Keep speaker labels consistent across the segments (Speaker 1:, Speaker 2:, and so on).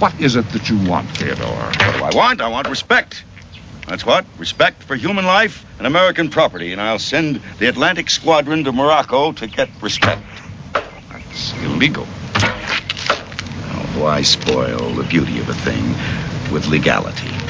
Speaker 1: What is it that you want, Theodore?
Speaker 2: What do I want? I want respect. That's what. Respect for human life and American property. And I'll send the Atlantic Squadron to Morocco to get respect.
Speaker 1: That's illegal.
Speaker 2: How do I spoil the beauty of a thing with legality?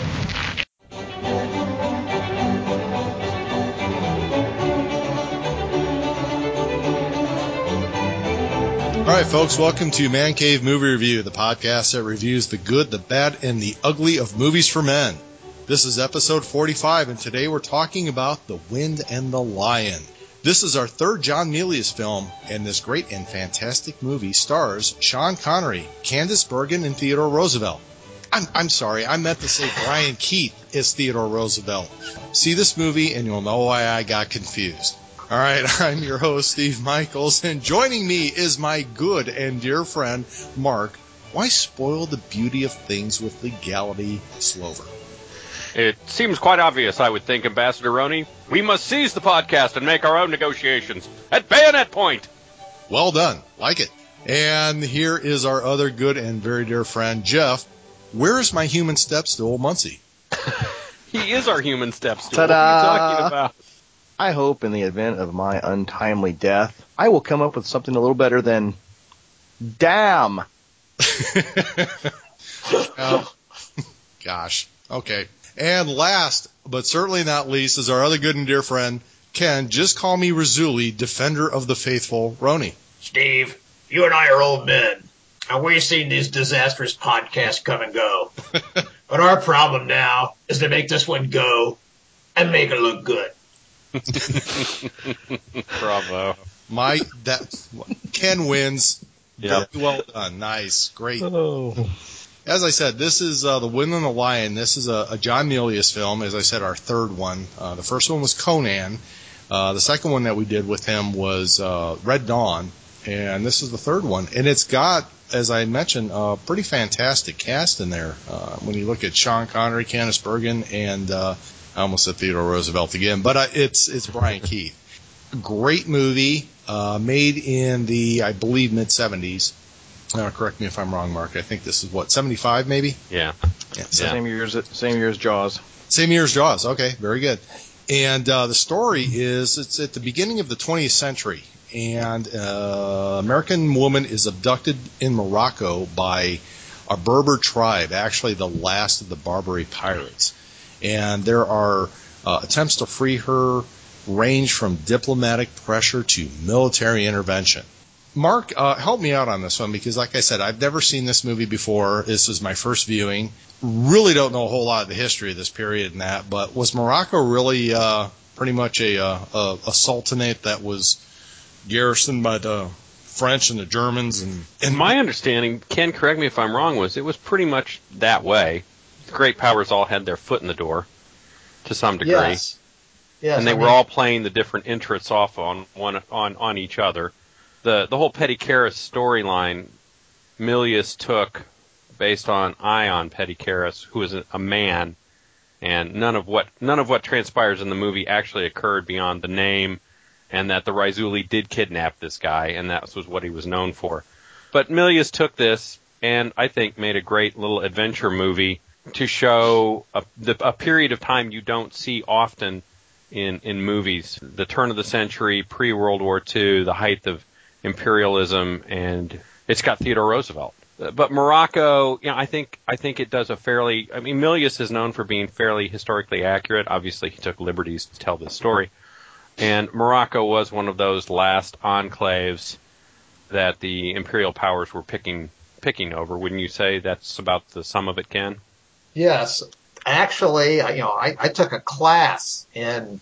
Speaker 3: All right, folks, welcome to Man Cave Movie Review, the podcast that reviews the good, the bad, and the ugly of movies for men. This is episode 45, and today we're talking about The Wind and the Lion. This is our third John Milius film, and this great and fantastic movie stars Sean Connery, Candice Bergen, and Theodore Roosevelt. I'm, I'm sorry, I meant to say Brian Keith is Theodore Roosevelt. See this movie, and you'll know why I got confused. All right, I'm your host, Steve Michaels, and joining me is my good and dear friend, Mark. Why spoil the beauty of things with legality, Slover?
Speaker 4: It seems quite obvious, I would think, Ambassador Roney. We must seize the podcast and make our own negotiations at bayonet point.
Speaker 3: Well done. Like it. And here is our other good and very dear friend, Jeff. Where is my human step stool, Muncie?
Speaker 4: he is our human step stool.
Speaker 5: Ta-da!
Speaker 4: What are you talking about?
Speaker 5: I hope in the event of my untimely death, I will come up with something a little better than damn.
Speaker 3: oh, gosh. Okay. And last, but certainly not least, is our other good and dear friend, Ken. Just call me Raisuli, defender of the faithful, Roni.
Speaker 6: Steve, you and I are old men, and we've seen these disastrous podcasts come and go. but our problem now is to make this one go and make it look good.
Speaker 4: Bravo.
Speaker 3: My that Ken wins.
Speaker 4: Yep.
Speaker 3: Very well done. Nice. Great.
Speaker 5: Oh.
Speaker 3: As I said, this is uh, The Wind and the Lion. This is a, a John Milius film. As I said, our third one. Uh, the first one was Conan. Uh, the second one that we did with him was uh, Red Dawn. And this is the third one. And it's got, as I mentioned, a pretty fantastic cast in there. Uh, when you look at Sean Connery, Candice Bergen, and uh, I almost said Theodore Roosevelt again, but uh, it's it's Brian Keith. Great movie, uh, made in the I believe mid '70s. Uh, correct me if I'm wrong, Mark. I think this is what '75 maybe.
Speaker 4: Yeah.
Speaker 3: Yeah, so-
Speaker 4: Yeah.
Speaker 5: Same year as same year as Jaws.
Speaker 3: Same year as Jaws. Okay, very good. And uh, the story is it's at the beginning of the 20th century, and uh, American woman is abducted in Morocco by a Berber tribe, actually the last of the Barbary pirates. And there are uh, attempts to free her, range from diplomatic pressure to military intervention. Mark, uh, help me out on this one because, like I said, I've never seen this movie before. This is my first viewing. Really don't know a whole lot of the history of this period and that, but was Morocco really uh, pretty much a, uh, a a sultanate that was garrisoned by the French and the Germans and
Speaker 4: In my understanding, Ken, correct me if I'm wrong, was it was pretty much that way. The great powers all had their foot in the door to some degree.
Speaker 6: Yes. Yes.
Speaker 4: and they
Speaker 6: I
Speaker 4: were all playing the different interests off on one on on each other. The the whole Perdicaris storyline, Milius took based on Ion Perdicaris, who is a, man, and none of what none of what transpires in the movie actually occurred beyond the name, and that the Raisuli did kidnap this guy, and that was what he was known for. But Milius took this and I think made a great little adventure movie to show a, the, a period of time you don't see often in in movies. The turn of the century, pre World War II, the height of imperialism, and it's got Theodore Roosevelt. But Morocco, you know, I think I think it does a fairly. I mean, Milius is known for being fairly historically accurate. Obviously, he took liberties to tell this story, and Morocco was one of those last enclaves that the imperial powers were picking picking over. Wouldn't you say that's about the sum of it, Ken?
Speaker 6: Yes. Actually, I- you know, I, I took a class in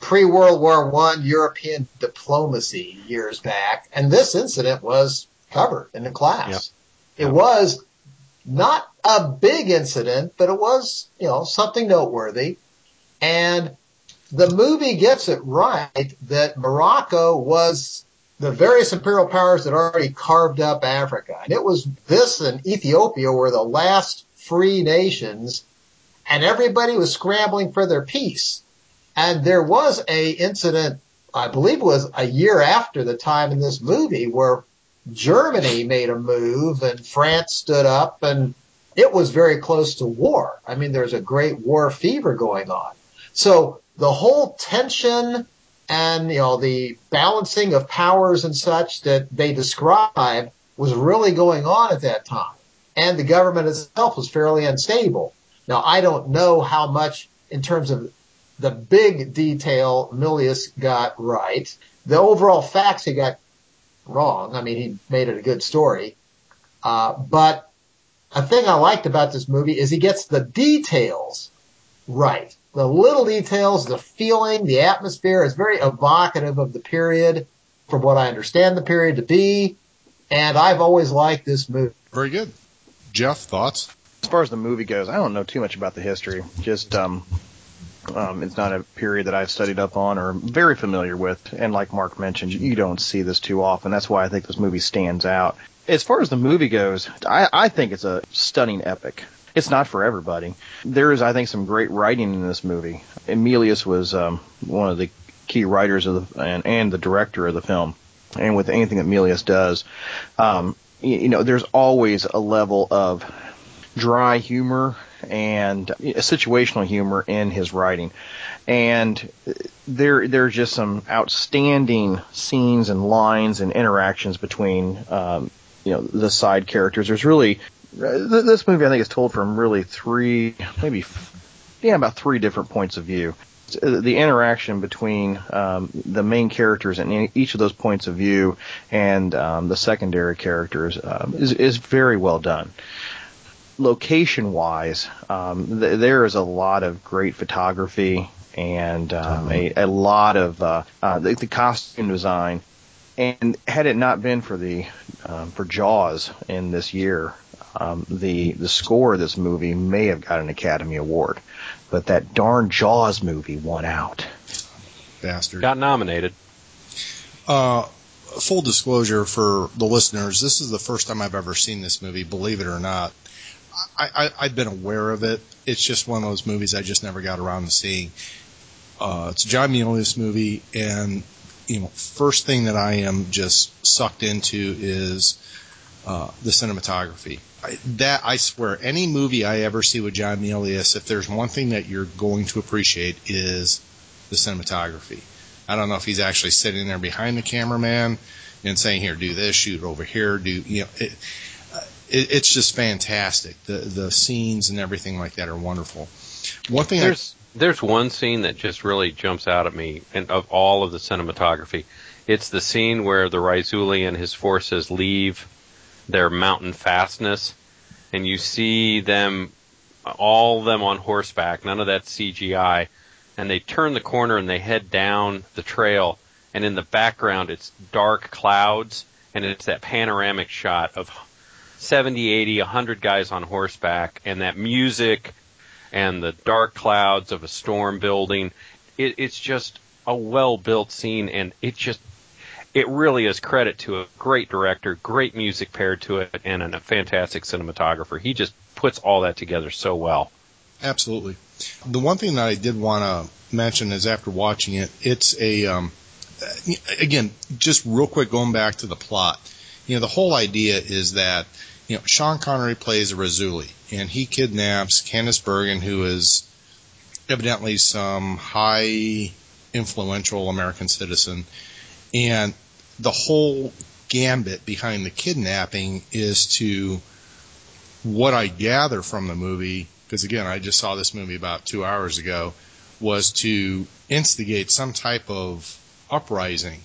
Speaker 6: pre-World War One European diplomacy years back, and this incident was covered in the class. It was not a big incident, but it was, you know, something noteworthy. And the movie gets it right that Morocco was the various imperial powers that already carved up Africa. And it was this and Ethiopia were the last free nations and everybody was scrambling for their peace. And there was a incident, I believe was a year after the time in this movie where Germany made a move and France stood up and it was very close to war. I mean, there's a great war fever going on. So the whole tension and, you know, the balancing of powers and such that they describe was really going on at that time. And the government itself was fairly unstable. Now, I don't know how much in terms of the big detail Milius got right. The overall facts he got wrong. I mean, he made it a good story. Uh, but a thing I liked about this movie is he gets the details right. The little details, the feeling, the atmosphere is very evocative of the period from what I understand the period to be. And I've always liked this movie.
Speaker 3: Very good. Jeff, thoughts?
Speaker 5: As far as the movie goes, I don't know too much about the history. Just, um, um, it's not a period that I've studied up on or very familiar with. And like Mark mentioned, you don't see this too often. That's why I think this movie stands out. As far as the movie goes, I, I think it's a stunning epic. It's not for everybody. There is, I think, some great writing in this movie. Emilius was um, one of the key writers of the and, and the director of the film. And with anything that Milius does, um, you, know, there's always a level of dry humor and situational humor in his writing. And there, there's just some outstanding scenes and lines and interactions between, um, you know, the side characters. There's really, this movie I think is told from really three, maybe, yeah, about three different points of view. The interaction between um, the main characters and each of those points of view and um, the secondary characters um, is, is very well done. Location wise, um, th- there is a lot of great photography and um, a, a, lot of uh, uh, the, the, costume design. And had it not been for the um, for Jaws in this year, um, the the score of this movie may have got an Academy Award, but that darn Jaws movie won out.
Speaker 3: Bastard.
Speaker 4: Got nominated.
Speaker 3: Uh, full disclosure for the listeners, this is the first time I've ever seen this movie, believe it or not. I, I, have been aware of it. It's just one of those movies I just never got around to seeing. Uh, it's a John Milius movie, and you know, first thing that I am just sucked into is uh, the cinematography. That I swear, any movie I ever see with John Milius, if there's one thing that you're going to appreciate is the cinematography. I don't know if he's actually sitting there behind the cameraman and saying, "Here, do this, shoot over here, do you know." It, it, it's just fantastic. The the scenes and everything like that are wonderful. One thing
Speaker 4: there's I, there's one scene that just really jumps out at me, and of all of the cinematography, it's the scene where the Raisuli and his forces leave their mountain fastness, and you see them, all of them on horseback. None of that CGI, and they turn the corner and they head down the trail, and in the background it's dark clouds, and it's that panoramic shot of 70, 80, 100 guys on horseback, and that music and the dark clouds of a storm building. It, it's just a well built scene, and it just it really is credit to a great director, great music paired to it, and a fantastic cinematographer. He just puts all that together so well.
Speaker 3: Absolutely. The one thing that I did want to mention is after watching it, it's a um, again just real quick going back to the plot. You know, the whole idea is that you know, Sean Connery plays a Raisuli, and he kidnaps Candice Bergen, who is evidently some high influential American citizen, and the whole gambit behind the kidnapping is to what I gather from the movie, because again, I just saw this movie about two hours ago, was to instigate some type of uprising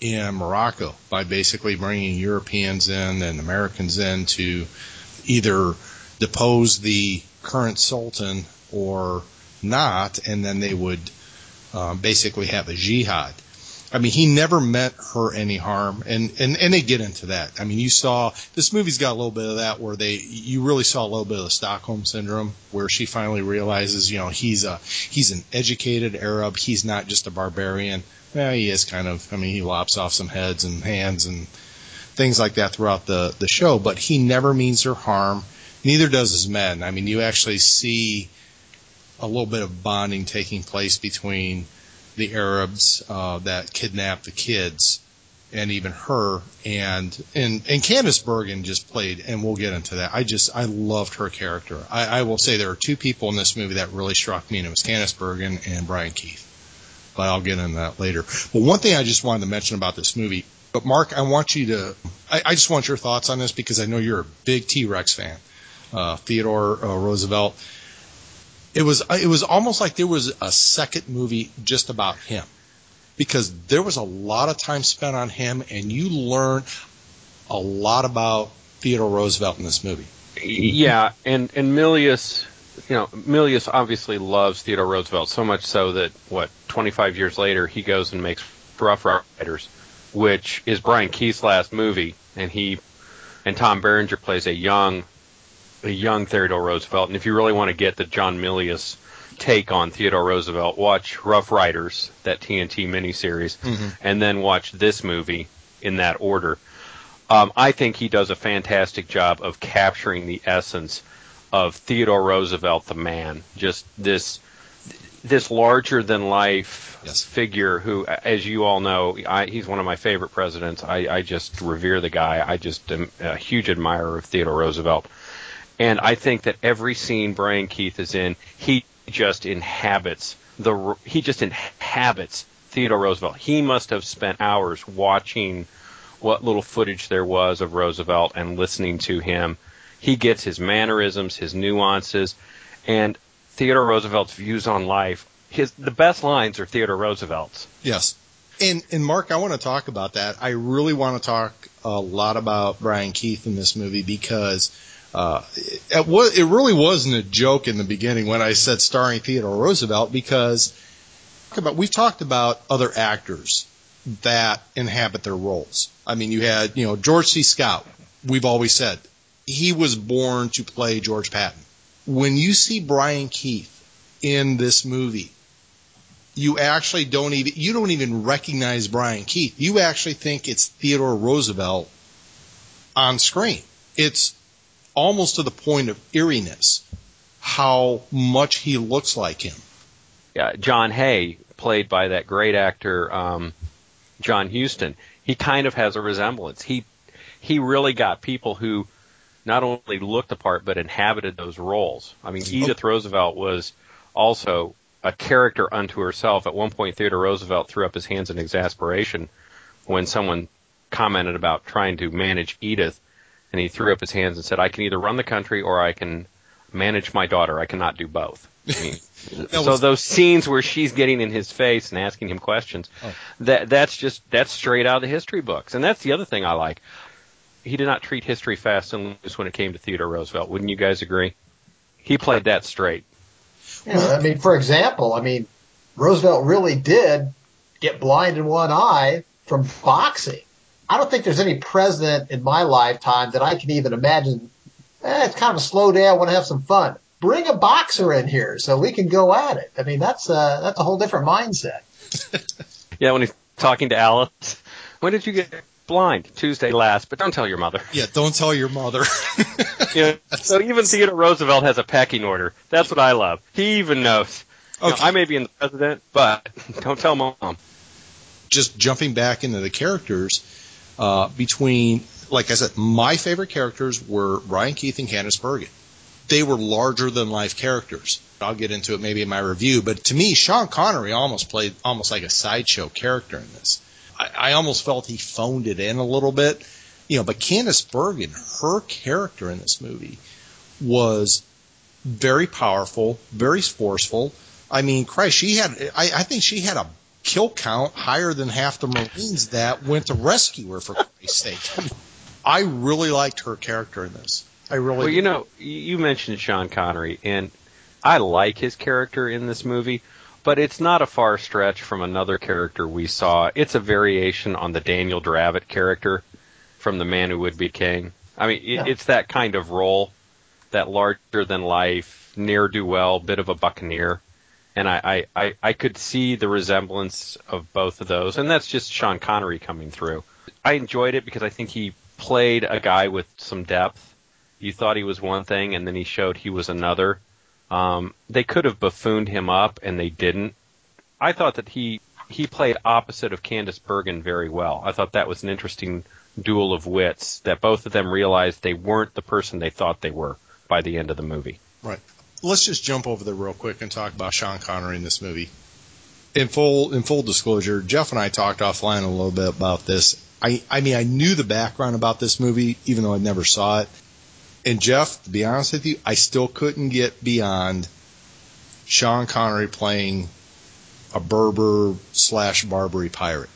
Speaker 3: in Morocco by basically bringing Europeans in and Americans in to either depose the current sultan or not, and then they would um, basically have a jihad. I mean, he never meant her any harm, and, and and they get into that. I mean, you saw this movie's got a little bit of that where they you really saw a little bit of the Stockholm syndrome where she finally realizes, you know, he's a he's an educated Arab, he's not just a barbarian yeah, he is kind of. I mean, he lops off some heads and hands and things like that throughout the the show, but he never means her harm. Neither does his men. I mean, you actually see a little bit of bonding taking place between the Arabs uh, that kidnapped the kids and even her and and and Candice Bergen just played, and we'll get into that. I just I loved her character. I, I will say there are two people in this movie that really struck me, and it was Candice Bergen and Brian Keith. But I'll get into that later. But one thing I just wanted to mention about this movie, but Mark, I want you to, I, I just want your thoughts on this because I know you're a big T Rex fan, uh, Theodore uh, Roosevelt. It was it was almost like there was a second movie just about him because there was a lot of time spent on him, and you learn a lot about Theodore Roosevelt in this movie.
Speaker 4: Yeah, and and Milius, you know, Milius obviously loves Theodore Roosevelt so much so that what 25 years later he goes and makes Rough Riders, which is Brian Keith's last movie, and he and Tom Berenger plays a young a young Theodore Roosevelt. And if you really want to get the John Milius take on Theodore Roosevelt, watch Rough Riders, that TNT miniseries, mm-hmm. and then watch this movie in that order. Um, I think he does a fantastic job of capturing the essence of Theodore Roosevelt, the man. Just this this larger than life yes. figure who, as you all know, I, he's one of my favorite presidents. I, I just revere the guy. I just am a huge admirer of Theodore Roosevelt. And I think that every scene Brian Keith is in, he just inhabits the he just inhabits Theodore Roosevelt. He must have spent hours watching what little footage there was of Roosevelt and listening to him. He gets his mannerisms, his nuances, and Theodore Roosevelt's views on life. His the best lines are Theodore Roosevelt's.
Speaker 3: Yes. And and Mark, I want to talk about that. I really want to talk a lot about Brian Keith in this movie because uh, it, was, it really wasn't a joke in the beginning when I said starring Theodore Roosevelt because we've talked about other actors that inhabit their roles. I mean, you had, you know, George C. Scott. We've always said he was born to play George Patton. When you see Brian Keith in this movie, you actually don't even you don't even recognize Brian Keith. You actually think it's Theodore Roosevelt on screen. It's almost to the point of eeriness how much he looks like him.
Speaker 4: Yeah, John Hay, played by that great actor um, John Huston, he kind of has a resemblance. He he really got people who not only looked the part but inhabited those roles. I mean, Edith oh. Roosevelt was also a character unto herself. At one point, Theodore Roosevelt threw up his hands in exasperation when someone commented about trying to manage Edith and he threw up his hands and said, "I can either run the country or I can manage my daughter. I cannot do both." I mean, so was... those scenes where she's getting in his face and asking him questions, oh. that that's just that's straight out of the history books, and that's the other thing I like. He did not treat history fast and loose when it came to Theodore Roosevelt. Wouldn't you guys agree? He played that straight.
Speaker 6: Yeah, I mean, for example, I mean, Roosevelt really did get blind in one eye from boxing. I don't think there's any president in my lifetime that I can even imagine. Eh, it's kind of a slow day. I want to have some fun. Bring a boxer in here so we can go at it. I mean, that's uh, that's a whole different mindset.
Speaker 4: yeah, when he's talking to Alice, when did you get blind? Tuesday last, but don't tell your mother.
Speaker 3: Yeah, don't tell your mother.
Speaker 4: yeah. So even Theodore Roosevelt has a pecking order. That's what I love. He even knows. Okay. You know, I may be in the president, but don't tell mom.
Speaker 3: Just jumping back into the characters, uh, between, like I said, my favorite characters were Brian Keith and Candice Bergen. They were larger than life characters. I'll get into it maybe in my review, but to me, Sean Connery almost played almost like a sideshow character in this. I, I almost felt he phoned it in a little bit, you know. But Candice Bergen, her character in this movie was very powerful, very forceful. I mean, Christ, she had, I, I think she had a kill count higher than half the Marines that went to rescue her for Christ's sake. I really liked her character in this. I really.
Speaker 4: Well, did. you know, you mentioned Sean Connery, and I like his character in this movie, but it's not a far stretch from another character we saw. It's a variation on the Daniel Dravot character from The Man Who Would Be King. I mean, yeah. it's that kind of role, that larger than life, ne'er do well, bit of a buccaneer and I, I, I could see the resemblance of both of those, and that's just Sean Connery coming through. I enjoyed it because I think he played a guy with some depth. You thought he was one thing, and then he showed he was another. Um, they could have buffooned him up, and they didn't. I thought that he he played opposite of Candice Bergen very well. I thought that was an interesting duel of wits that both of them realized they weren't the person they thought they were by the end of the movie.
Speaker 3: Right. Let's just jump over there real quick and talk about Sean Connery in this movie. In full in full disclosure, Jeff and I talked offline a little bit about this. I I mean I knew the background about this movie even though I never saw it. And Jeff, to be honest with you, I still couldn't get beyond Sean Connery playing a Berber slash Barbary pirate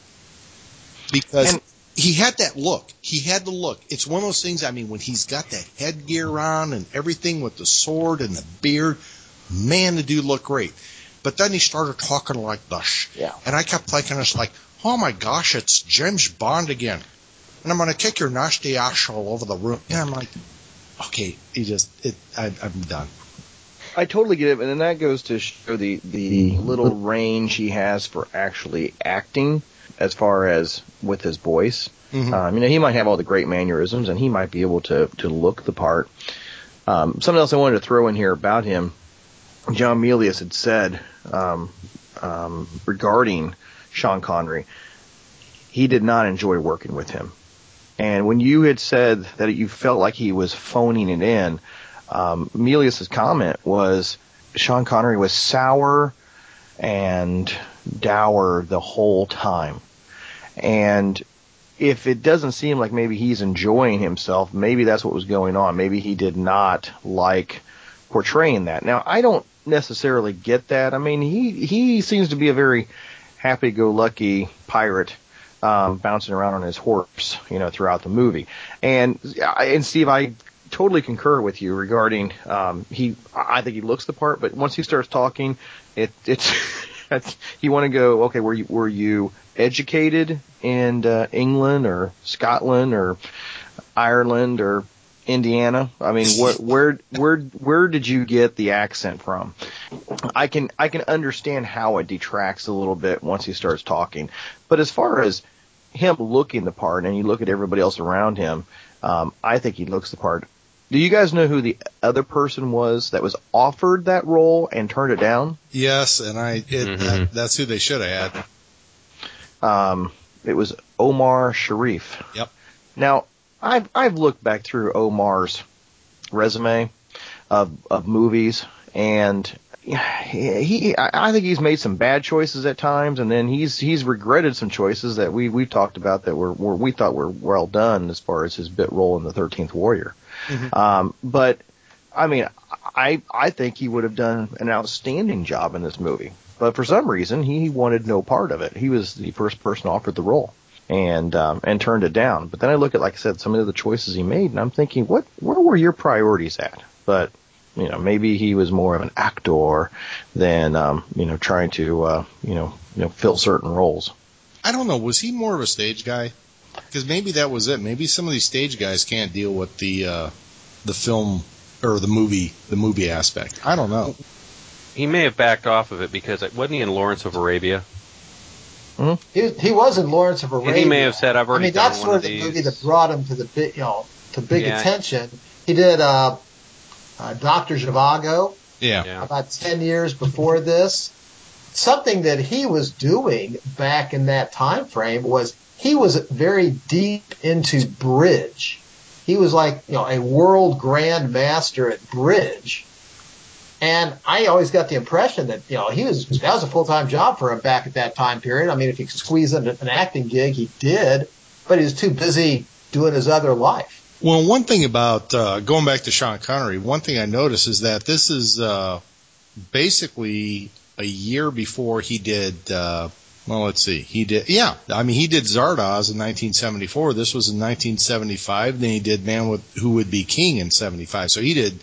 Speaker 3: because
Speaker 5: And-
Speaker 3: he had that look. He had the look. It's one of those things. I mean, when he's got that headgear on and everything with the sword and the beard, man, the dude looked great. But then he started talking like this,
Speaker 5: Yeah.
Speaker 3: and I kept thinking, it's like, oh my gosh, it's James Bond again, and I'm gonna kick your nasty ass all over the room. And I'm like, okay, he just, it, I, I'm done.
Speaker 5: I totally get it, and then that goes to show the the mm-hmm. little range he has for actually acting, as far as with his voice.
Speaker 3: Mhm.
Speaker 5: Um, you know, he might have all the great mannerisms, and he might be able to to look the part. Um, something else I wanted to throw in here about him, John Milius had said um, um, regarding Sean Connery, he did not enjoy working with him. And when you had said that you felt like he was phoning it in, um, Milius's comment was Sean Connery was sour and dour the whole time. And if it doesn't seem like maybe he's enjoying himself, maybe that's what was going on. Maybe he did not like portraying that. Now, I don't necessarily get that. I mean, he he seems to be a very happy-go-lucky pirate um, bouncing around on his horse, you know, throughout the movie. And and Steve, I totally concur with you regarding um, he. I think he looks the part, but once he starts talking, it it's. you want to go okay? Were you were you educated in uh, England or Scotland or Ireland or Indiana? I mean, where where where where did you get the accent from? I can I can understand how it detracts a little bit once he starts talking, but as far as him looking the part, and you look at everybody else around him, um, I think he looks the part. Do you guys know who the other person was that was offered that role and turned it down?
Speaker 3: Yes, and I, it,
Speaker 4: Mhm.
Speaker 3: that, that's who they should have had.
Speaker 5: Um, it was Omar Sharif.
Speaker 3: Yep.
Speaker 5: Now, I've I've looked back through Omar's resume of of movies, and he, he I I think he's made some bad choices at times, and then he's he's regretted some choices that we we've talked about that were, were we thought were well done as far as his bit role in the Thirteenth Warrior. Um, but I mean, I I think he would have done an outstanding job in this movie. But for some reason, he wanted no part of it. He was the first person offered the role, and um, and turned it down. But then I look at, like I said, some of the choices he made, and I'm thinking, what where were your priorities at? But you know, maybe he was more of an actor than um, you know trying to uh, you know you know fill certain roles.
Speaker 3: I don't know. Was he more of a stage guy? Because maybe that was it. Maybe some of these stage guys can't deal with the uh, the film or the movie the movie aspect. I don't know.
Speaker 4: He may have backed off of it because wasn't he in Lawrence of Arabia?
Speaker 6: He, he was in Lawrence of Arabia.
Speaker 4: And he may have said, "I've
Speaker 6: I
Speaker 4: already
Speaker 6: mean,
Speaker 4: done
Speaker 6: that's
Speaker 4: one
Speaker 6: sort
Speaker 4: of
Speaker 6: of the
Speaker 4: these."
Speaker 6: movie that brought him to the big, you know, to big
Speaker 4: Yeah.
Speaker 6: attention. He did uh, uh, Doctor Zhivago
Speaker 3: Yeah.
Speaker 4: Yeah.
Speaker 6: about ten years before this. Something that he was doing back in that time frame was he was very deep into bridge. He was like you know a world grand master at bridge. And I always got the impression that you know he was that was a full time job for him back at that time period. I mean, if he could squeeze in an acting gig, he did, but he was too busy doing his other life.
Speaker 3: Well, one thing about uh, going back to Sean Connery, one thing I noticed is that this is uh, basically a year before he did. Uh, well, let's see. He did, yeah. I mean, he did Zardoz in 1974. This was in 1975. Then he did Man with Who Would Be King in 75. So he did.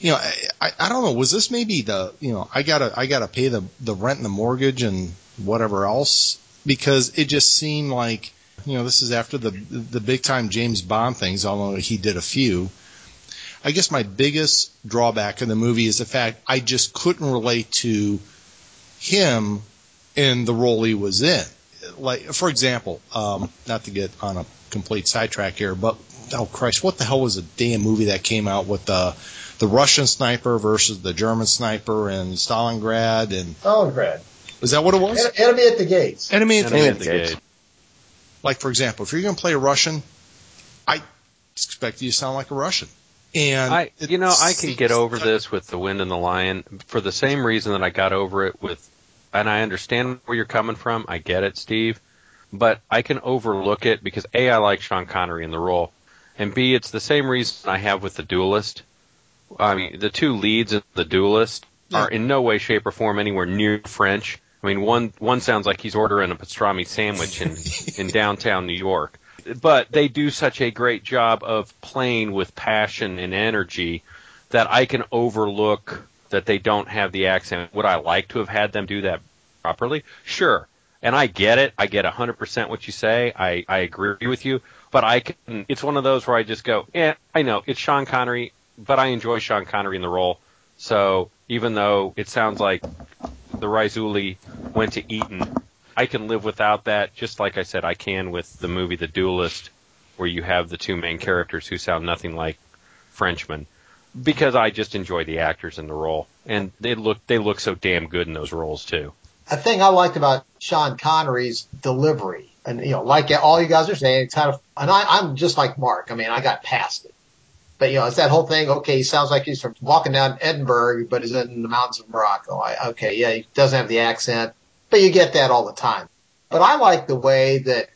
Speaker 3: You know, I, I, don't know. Was this maybe the you know I gotta I gotta pay the the rent and the mortgage and whatever else because it just seemed like you know, this is after the the big time James Bond things, although he did a few. I guess my biggest drawback in the movie is the fact I just couldn't relate to him in the role he was in. Like, for example, um, not to get on a complete sidetrack here, but oh Christ, what the hell was the damn movie that came out with the the Russian sniper versus the German sniper in Stalingrad and
Speaker 6: Stalingrad.
Speaker 3: Is that what it was?
Speaker 6: En- Enemy at the gates.
Speaker 3: Enemy at the
Speaker 4: Enemy
Speaker 5: Enemy
Speaker 4: at
Speaker 5: at
Speaker 4: the
Speaker 5: the
Speaker 4: gate.
Speaker 5: Gates.
Speaker 3: Like for example, if you're going to play a Russian, I expect you to sound like a Russian. And
Speaker 4: I, you know, I can get over this with the Wind and the Lion for the same reason that I got over it with, and I understand where you're coming from. I get it, Steve, but I can overlook it because a I like Sean Connery in the role, and b it's the same reason I have with the Duelist. I mean, the two leads in the Duelist are in no way, shape, or form anywhere near French. I mean, one one sounds like he's ordering a pastrami sandwich in in downtown New York but they do such a great job of playing with passion and energy that I can overlook that they don't have the accent. Would I like to have had them do that properly? Sure. And I get it. I get 100% what you say. I, I agree with you. But I can, it's one of those where I just go, yeah, I know, it's Sean Connery, but I enjoy Sean Connery in the role. So even though it sounds like the Raisuli went to Eton, I can live without that, just like I said I can with the movie The Duelist, where you have the two main characters who sound nothing like Frenchmen, because I just enjoy the actors in the role, and they look they look so damn good in those roles too.
Speaker 6: A thing I liked about Sean Connery's delivery, and you know, like all you guys are saying, it's kind of, and I, I'm just like Mark. I mean, I got past it. But you know, it's that whole thing. Okay, he sounds like he's from walking down Edinburgh, but he's in the mountains of Morocco. I, okay, yeah, he doesn't have the accent, but you get that all the time. But I like the way that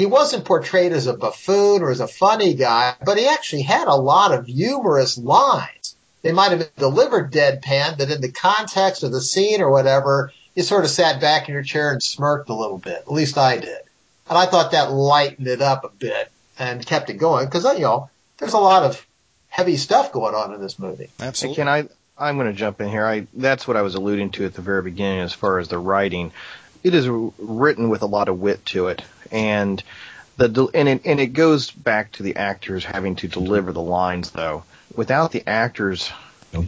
Speaker 6: he wasn't portrayed as a buffoon or as a funny guy, but he actually had a lot of humorous lines. They might have been delivered deadpan, but in the context of the scene or whatever, you sort of sat back in your chair and smirked a little bit. At least I did. And I thought that lightened it up a bit and kept it going because, you know, there's a lot of heavy stuff going on in this movie.
Speaker 5: Hey,
Speaker 3: Absolutely.
Speaker 5: Can I? I'm going to jump in here. I that's what I was alluding to at the very beginning as far as the writing. It is written with a lot of wit to it, and the and it and it goes back to the actors having to deliver the lines though. Without the actors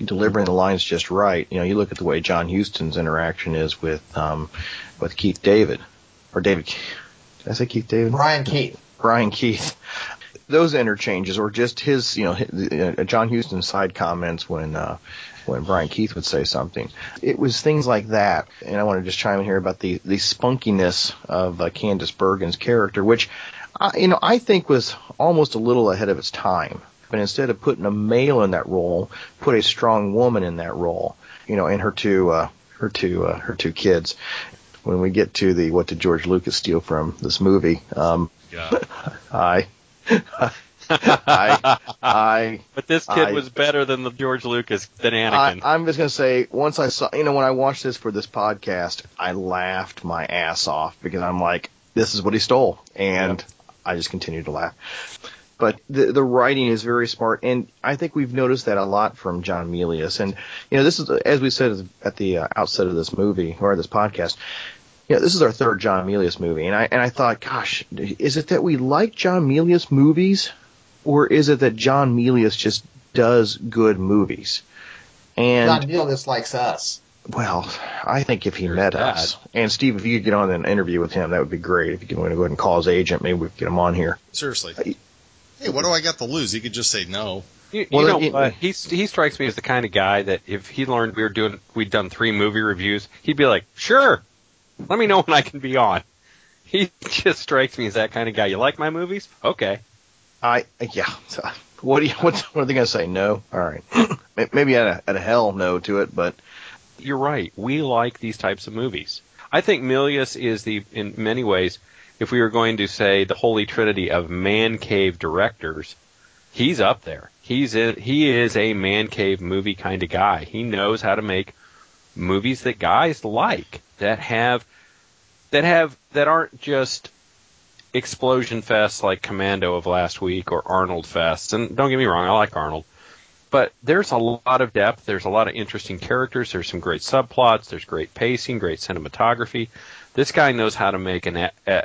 Speaker 5: delivering the lines just right, you know, you look at the way John Huston's interaction is with um with Keith David or David. Did I say Keith David?
Speaker 6: Brian Keith.
Speaker 5: Brian Keith. Those interchanges, or just his, you know, hi- uh, John Huston's side comments when uh, when Brian Keith would say something. It was things like that, and I want to just chime in here about the the spunkiness of uh, Candice Bergen's character, which, I, you know, I think was almost a little ahead of its time. But instead of putting a male in that role, put a strong woman in that role, you know, and her two uh, her two uh, her two kids. When we get to the what did George Lucas steal from this movie, um,
Speaker 3: Yeah.
Speaker 5: I, I, I,
Speaker 4: But this kid
Speaker 5: I-
Speaker 4: was better than the George Lucas than
Speaker 5: I,
Speaker 4: Anakin.
Speaker 5: I'm just gonna say, once I saw, you know, when I watched this for this podcast, I laughed my ass off because I'm like, this is what he stole, and I just continued to laugh. But the the writing is very smart, and I think we've noticed that a lot from John Milius. And you know, this is as we said at the uh, outset of this movie or this podcast. You know, this is our third John Milius movie, and I and I thought, gosh, is it that we like John Milius movies, or is it that John Milius just does good movies? And
Speaker 6: John Milius likes us.
Speaker 5: well, I think if he
Speaker 4: There's
Speaker 5: met
Speaker 4: that.
Speaker 5: us, and Steve, if you could get on an interview with him, that would be great. If you could want to go ahead and call his agent, maybe we could get him on here.
Speaker 3: Seriously.
Speaker 5: Hey.
Speaker 3: Hey, what do I got to lose? He could just say no.
Speaker 4: You,
Speaker 5: Well,
Speaker 4: you know,
Speaker 5: it-
Speaker 4: what? Uh, he's he strikes me as the kind of guy that if he learned we were doing we'd done three movie reviews, he'd be like, "Sure, let me know when I can be on." He just strikes me as that kind of guy. You like my movies? Okay.
Speaker 5: I yeah. What do you? What, what are they going to say? No. All right. maybe at a, at a hell no to it, but
Speaker 4: You're right. We like these types of movies. I think Milius is the in many ways, if we were going to say the holy trinity of man cave directors, he's up there. He's in, he is a man cave movie kind of guy. He knows how to make movies that guys like that have that have that aren't just explosion fests like Commando of last week or Arnold fests. And don't get me wrong, I like Arnold. But there's a lot of depth. There's a lot of interesting characters. There's some great subplots. There's great pacing, great cinematography. This guy knows how to make an, e-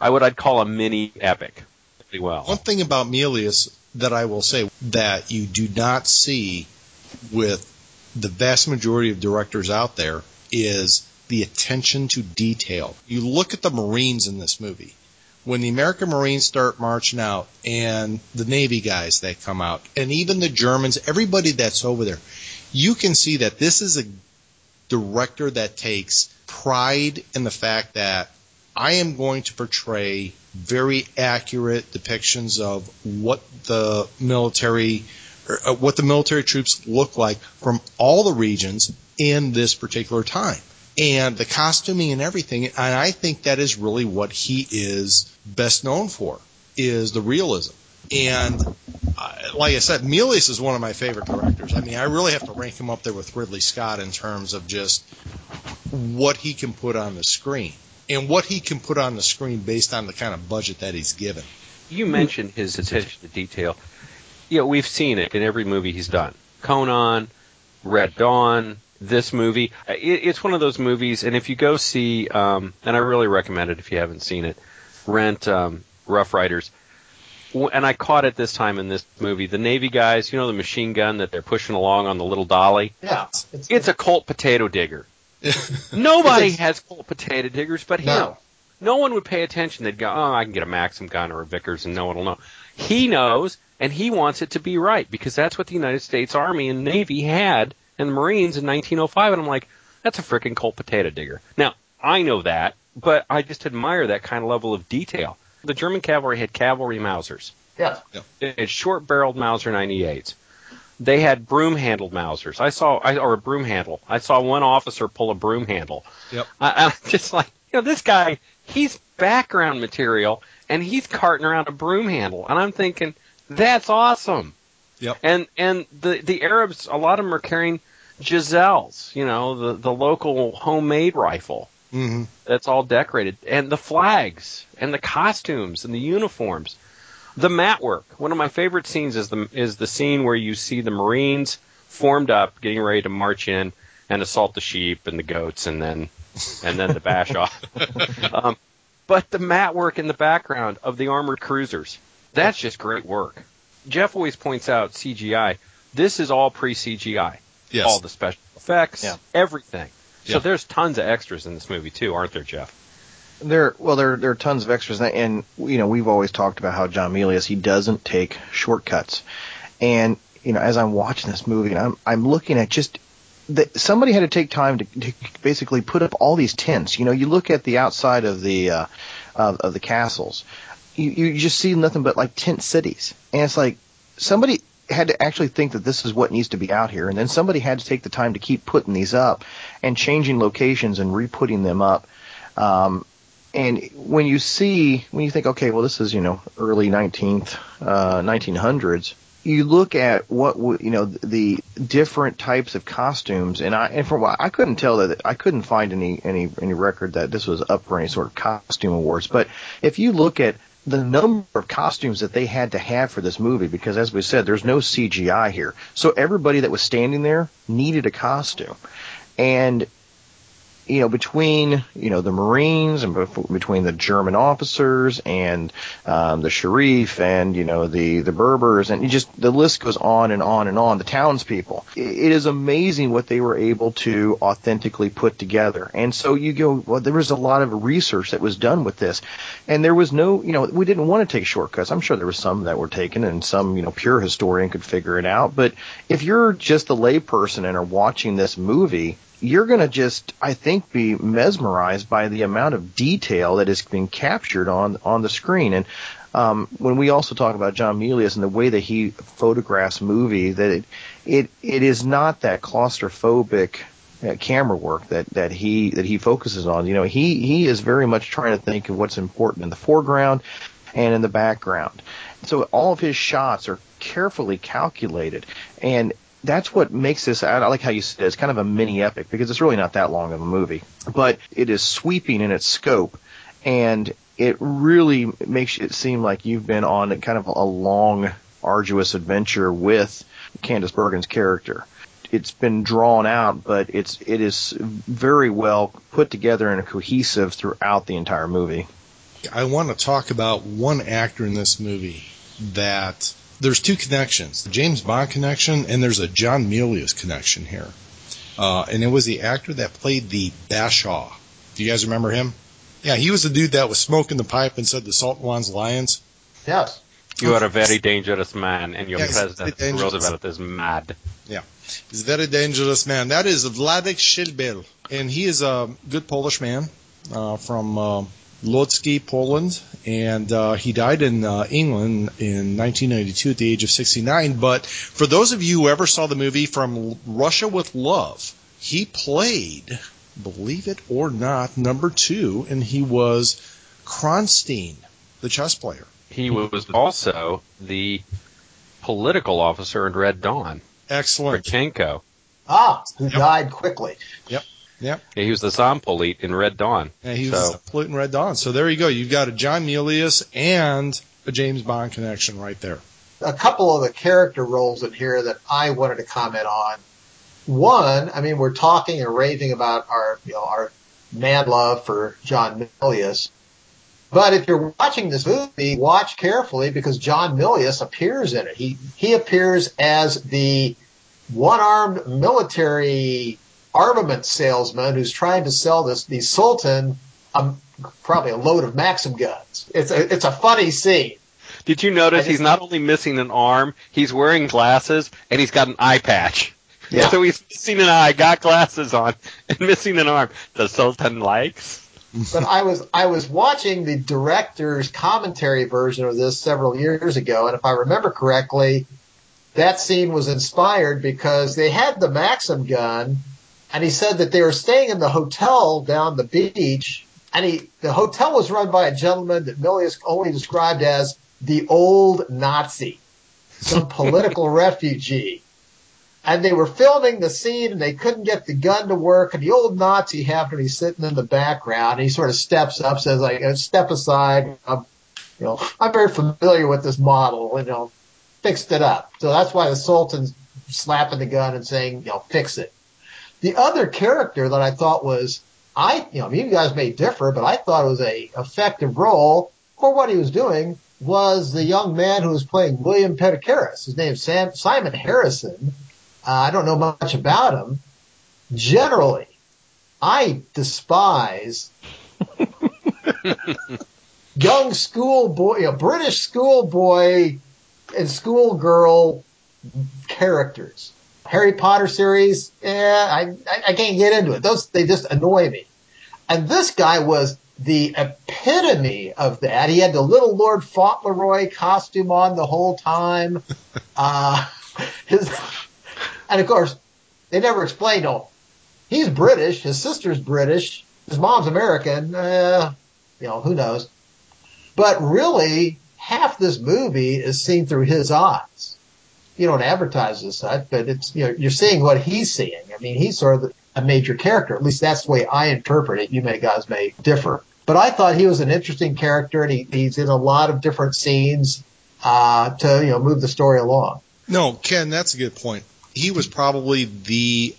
Speaker 4: I would I'd call a mini epic, really well.
Speaker 3: One thing about Milius that I will say that you do not see with the vast majority of directors out there is the attention to detail. You look at the Marines in this movie. When the American Marines start marching out and the Navy guys that come out and even the Germans, everybody that's over there, you can see that this is a director that takes pride in the fact that I am going to portray very accurate depictions of what the military uh, what the military troops look like from all the regions in this particular time. And the costuming and everything, and I think that is really what he is best known for, is the realism. And uh, like I said, Milius is one of my favorite directors. I mean, I really have to rank him up there with Ridley Scott in terms of just what he can put on the screen and what he can put on the screen based on the kind of budget that he's given.
Speaker 4: You mentioned his attention to detail. You know, we've seen it in every movie he's done. Conan, Red Dawn, this movie. It, it's one of those movies, and if you go see, um, and I really recommend it if you haven't seen it, rent um, Rough Riders. And I caught it this time in this movie. The Navy guys, you know, the machine gun that they're pushing along on the little dolly.
Speaker 6: Yeah,
Speaker 4: it's, it's a Colt potato digger. Nobody has Colt potato diggers but him.
Speaker 6: No.
Speaker 4: no one would pay attention. They'd go, "Oh, I can get a Maxim gun or a Vickers, and no one will know." He knows, and he wants it to be right because that's what the United States Army and Navy had and the Marines in 1905. And I'm like, that's a freaking Colt potato digger. Now I know that, but I just admire that kind of level of detail. The German cavalry had cavalry Mausers.
Speaker 6: Yeah.
Speaker 4: They had short-barreled Mauser 98s they had broom handled Mausers. I saw, I, or a broom handle. I saw one officer pull a broom handle.
Speaker 3: Yep.
Speaker 4: I, I'm just like, you know, this guy, he's background material and he's carting around a broom handle. And I'm thinking, that's awesome.
Speaker 3: Yep.
Speaker 4: And, and the, the Arabs, a lot of them are carrying jezails, you know, the, the local homemade rifle.
Speaker 3: Mm-hmm.
Speaker 4: That's all decorated. And the flags and the costumes and the uniforms. The matte work. One of my favorite scenes is the is the scene where you see the Marines formed up, getting ready to march in and assault the sheep and the goats, and then and then the bash off. Um, but the matte work in the background of the armored cruisers, that's just great work. Jeff always points out CGI. This is all pre CGI.
Speaker 3: Yes.
Speaker 4: All the special effects,
Speaker 5: Yeah.
Speaker 4: everything. So
Speaker 3: Yeah.
Speaker 4: there's tons of extras in this movie too, aren't there, Jeff?
Speaker 5: There, well, there there are tons of extras, and, and you know we've always talked about how John Milius he doesn't take shortcuts, and you know as I'm watching this movie, and I'm I'm looking at just that somebody had to take time to, to basically put up all these tents. You know, you look at the outside of the uh, of, of the castles, you you just see nothing but like tent cities, and it's like somebody had to actually think that this is what needs to be out here, and then somebody had to take the time to keep putting these up and changing locations and re-putting them up. Um, and when you see, when you think, okay, well, this is you know early 19th, uh, 1900s, you look at what you know the different types of costumes, and I and from what I couldn't tell that I couldn't find any any any record that this was up for any sort of costume awards. But if you look at the number of costumes that they had to have for this movie, because as we said, there's no CGI here, so everybody that was standing there needed a costume, and you know, between you know the Marines and between the German officers and um, the Sharif and you know the the Berbers and just the list goes on and on and on. The townspeople, it is amazing what they were able to authentically put together. And so you go, well, there was a lot of research that was done with this, and there was no, you know, we didn't want to take shortcuts. I'm sure there was some that were taken, and some you know pure historian could figure it out. But if you're just a layperson and are watching this movie you're going to just, I think, be mesmerized by the amount of detail that is being captured on on the screen. And um, when we also talk about John Milius and the way that he photographs movie, that it it, it is not that claustrophobic uh, camera work that, that he that he focuses on. You know, he he is very much trying to think of what's important in the foreground and in the background. So all of his shots are carefully calculated and that's what makes this. I like how you said it's kind of a mini epic because it's really not that long of a movie, but it is sweeping in its scope, and it really makes it seem like you've been on kind of a long, arduous adventure with Candice Bergen's character. It's been drawn out, but it's it is very well put together and cohesive throughout the entire movie.
Speaker 3: I want to talk about one actor in this movie that there's two connections, the James Bond connection and there's a John Milius connection here. Uh, and it was the actor that played the Bashaw. Do you guys remember him? Yeah, he was the dude that was smoking the pipe and said the Sultan's Lions.
Speaker 6: Yes.
Speaker 4: You are a very dangerous man, and your
Speaker 3: Yes,
Speaker 4: president
Speaker 3: very dangerous.
Speaker 4: Roosevelt is mad.
Speaker 3: Yeah, he's a very dangerous man. That is Vladek Sheybal, and he is a good Polish man uh, from uh, Lodz, Poland, and uh, he died in uh, England in 1992 at the age of 69. But for those of you who ever saw the movie From Russia with Love, he played, believe it or not, number two, and he was Kronstein, the chess player.
Speaker 4: He was also the political officer in Red Dawn,
Speaker 3: Excellent.
Speaker 4: Bratchenko.
Speaker 6: Ah, who
Speaker 3: Yep.
Speaker 6: died quickly.
Speaker 4: Yeah, he was the Zampolit in Red Dawn.
Speaker 3: Yeah, he was
Speaker 4: So-
Speaker 3: Flute and Red Dawn. So there you go. You've got a John Milius and a James Bond connection right there.
Speaker 6: a couple of the character roles in here that I wanted to comment on. One, I mean, we're talking and raving about our, you know, our mad love for John Milius. But if you're watching this movie, watch carefully because John Milius appears in it. He, he appears as the one-armed military armament salesman who's trying to sell this, the Sultan, um, probably a load of Maxim guns. It's a, it's a funny scene.
Speaker 4: Did you notice he's not only missing an arm, he's wearing glasses, and he's got an eye patch.
Speaker 6: Yeah.
Speaker 4: So he's missing an eye, got glasses on, and missing an arm. The Sultan likes.
Speaker 6: but I was I was watching the director's commentary version of this several years ago, and if I remember correctly, that scene was inspired because they had the Maxim gun, and he said that they were staying in the hotel down the beach, and he the hotel was run by a gentleman that Milius only described as the old Nazi, some political refugee. And they were filming the scene and they couldn't get the gun to work and the old Nazi happened to be sitting in the background and he sort of steps up, says like, "Uh, step aside. I'm, you know, I'm very familiar with this model, you know, fixed it up. So that's why the Sultan's slapping the gun and saying, you know, fix it. The other character that I thought was, I, you know, you guys may differ, but I thought it was a effective role for what he was doing was the young man who was playing William Perdicaris. His name's Sam, Simon Harrison. Uh, I don't know much about him. Generally, I despise young schoolboy, you know, British schoolboy and schoolgirl characters. Harry Potter series, eh, I, I, I can't get into it. Those, they just annoy me. And this guy was the epitome of that. He had the little Lord Fauntleroy costume on the whole time. Uh, his, and of course, they never explained, oh, he's British, his sister's British, his mom's American, uh, you know, who knows. But really, half this movie is seen through his eyes. You don't advertise as such, but it's, you know, you're seeing what he's seeing. I mean, he's sort of a major character. At least that's the way I interpret it. You may guys may differ. But I thought he was an interesting character and he, he's in a lot of different scenes, uh, to, you know, move the story along.
Speaker 3: No, Ken, that's a good point. He was probably the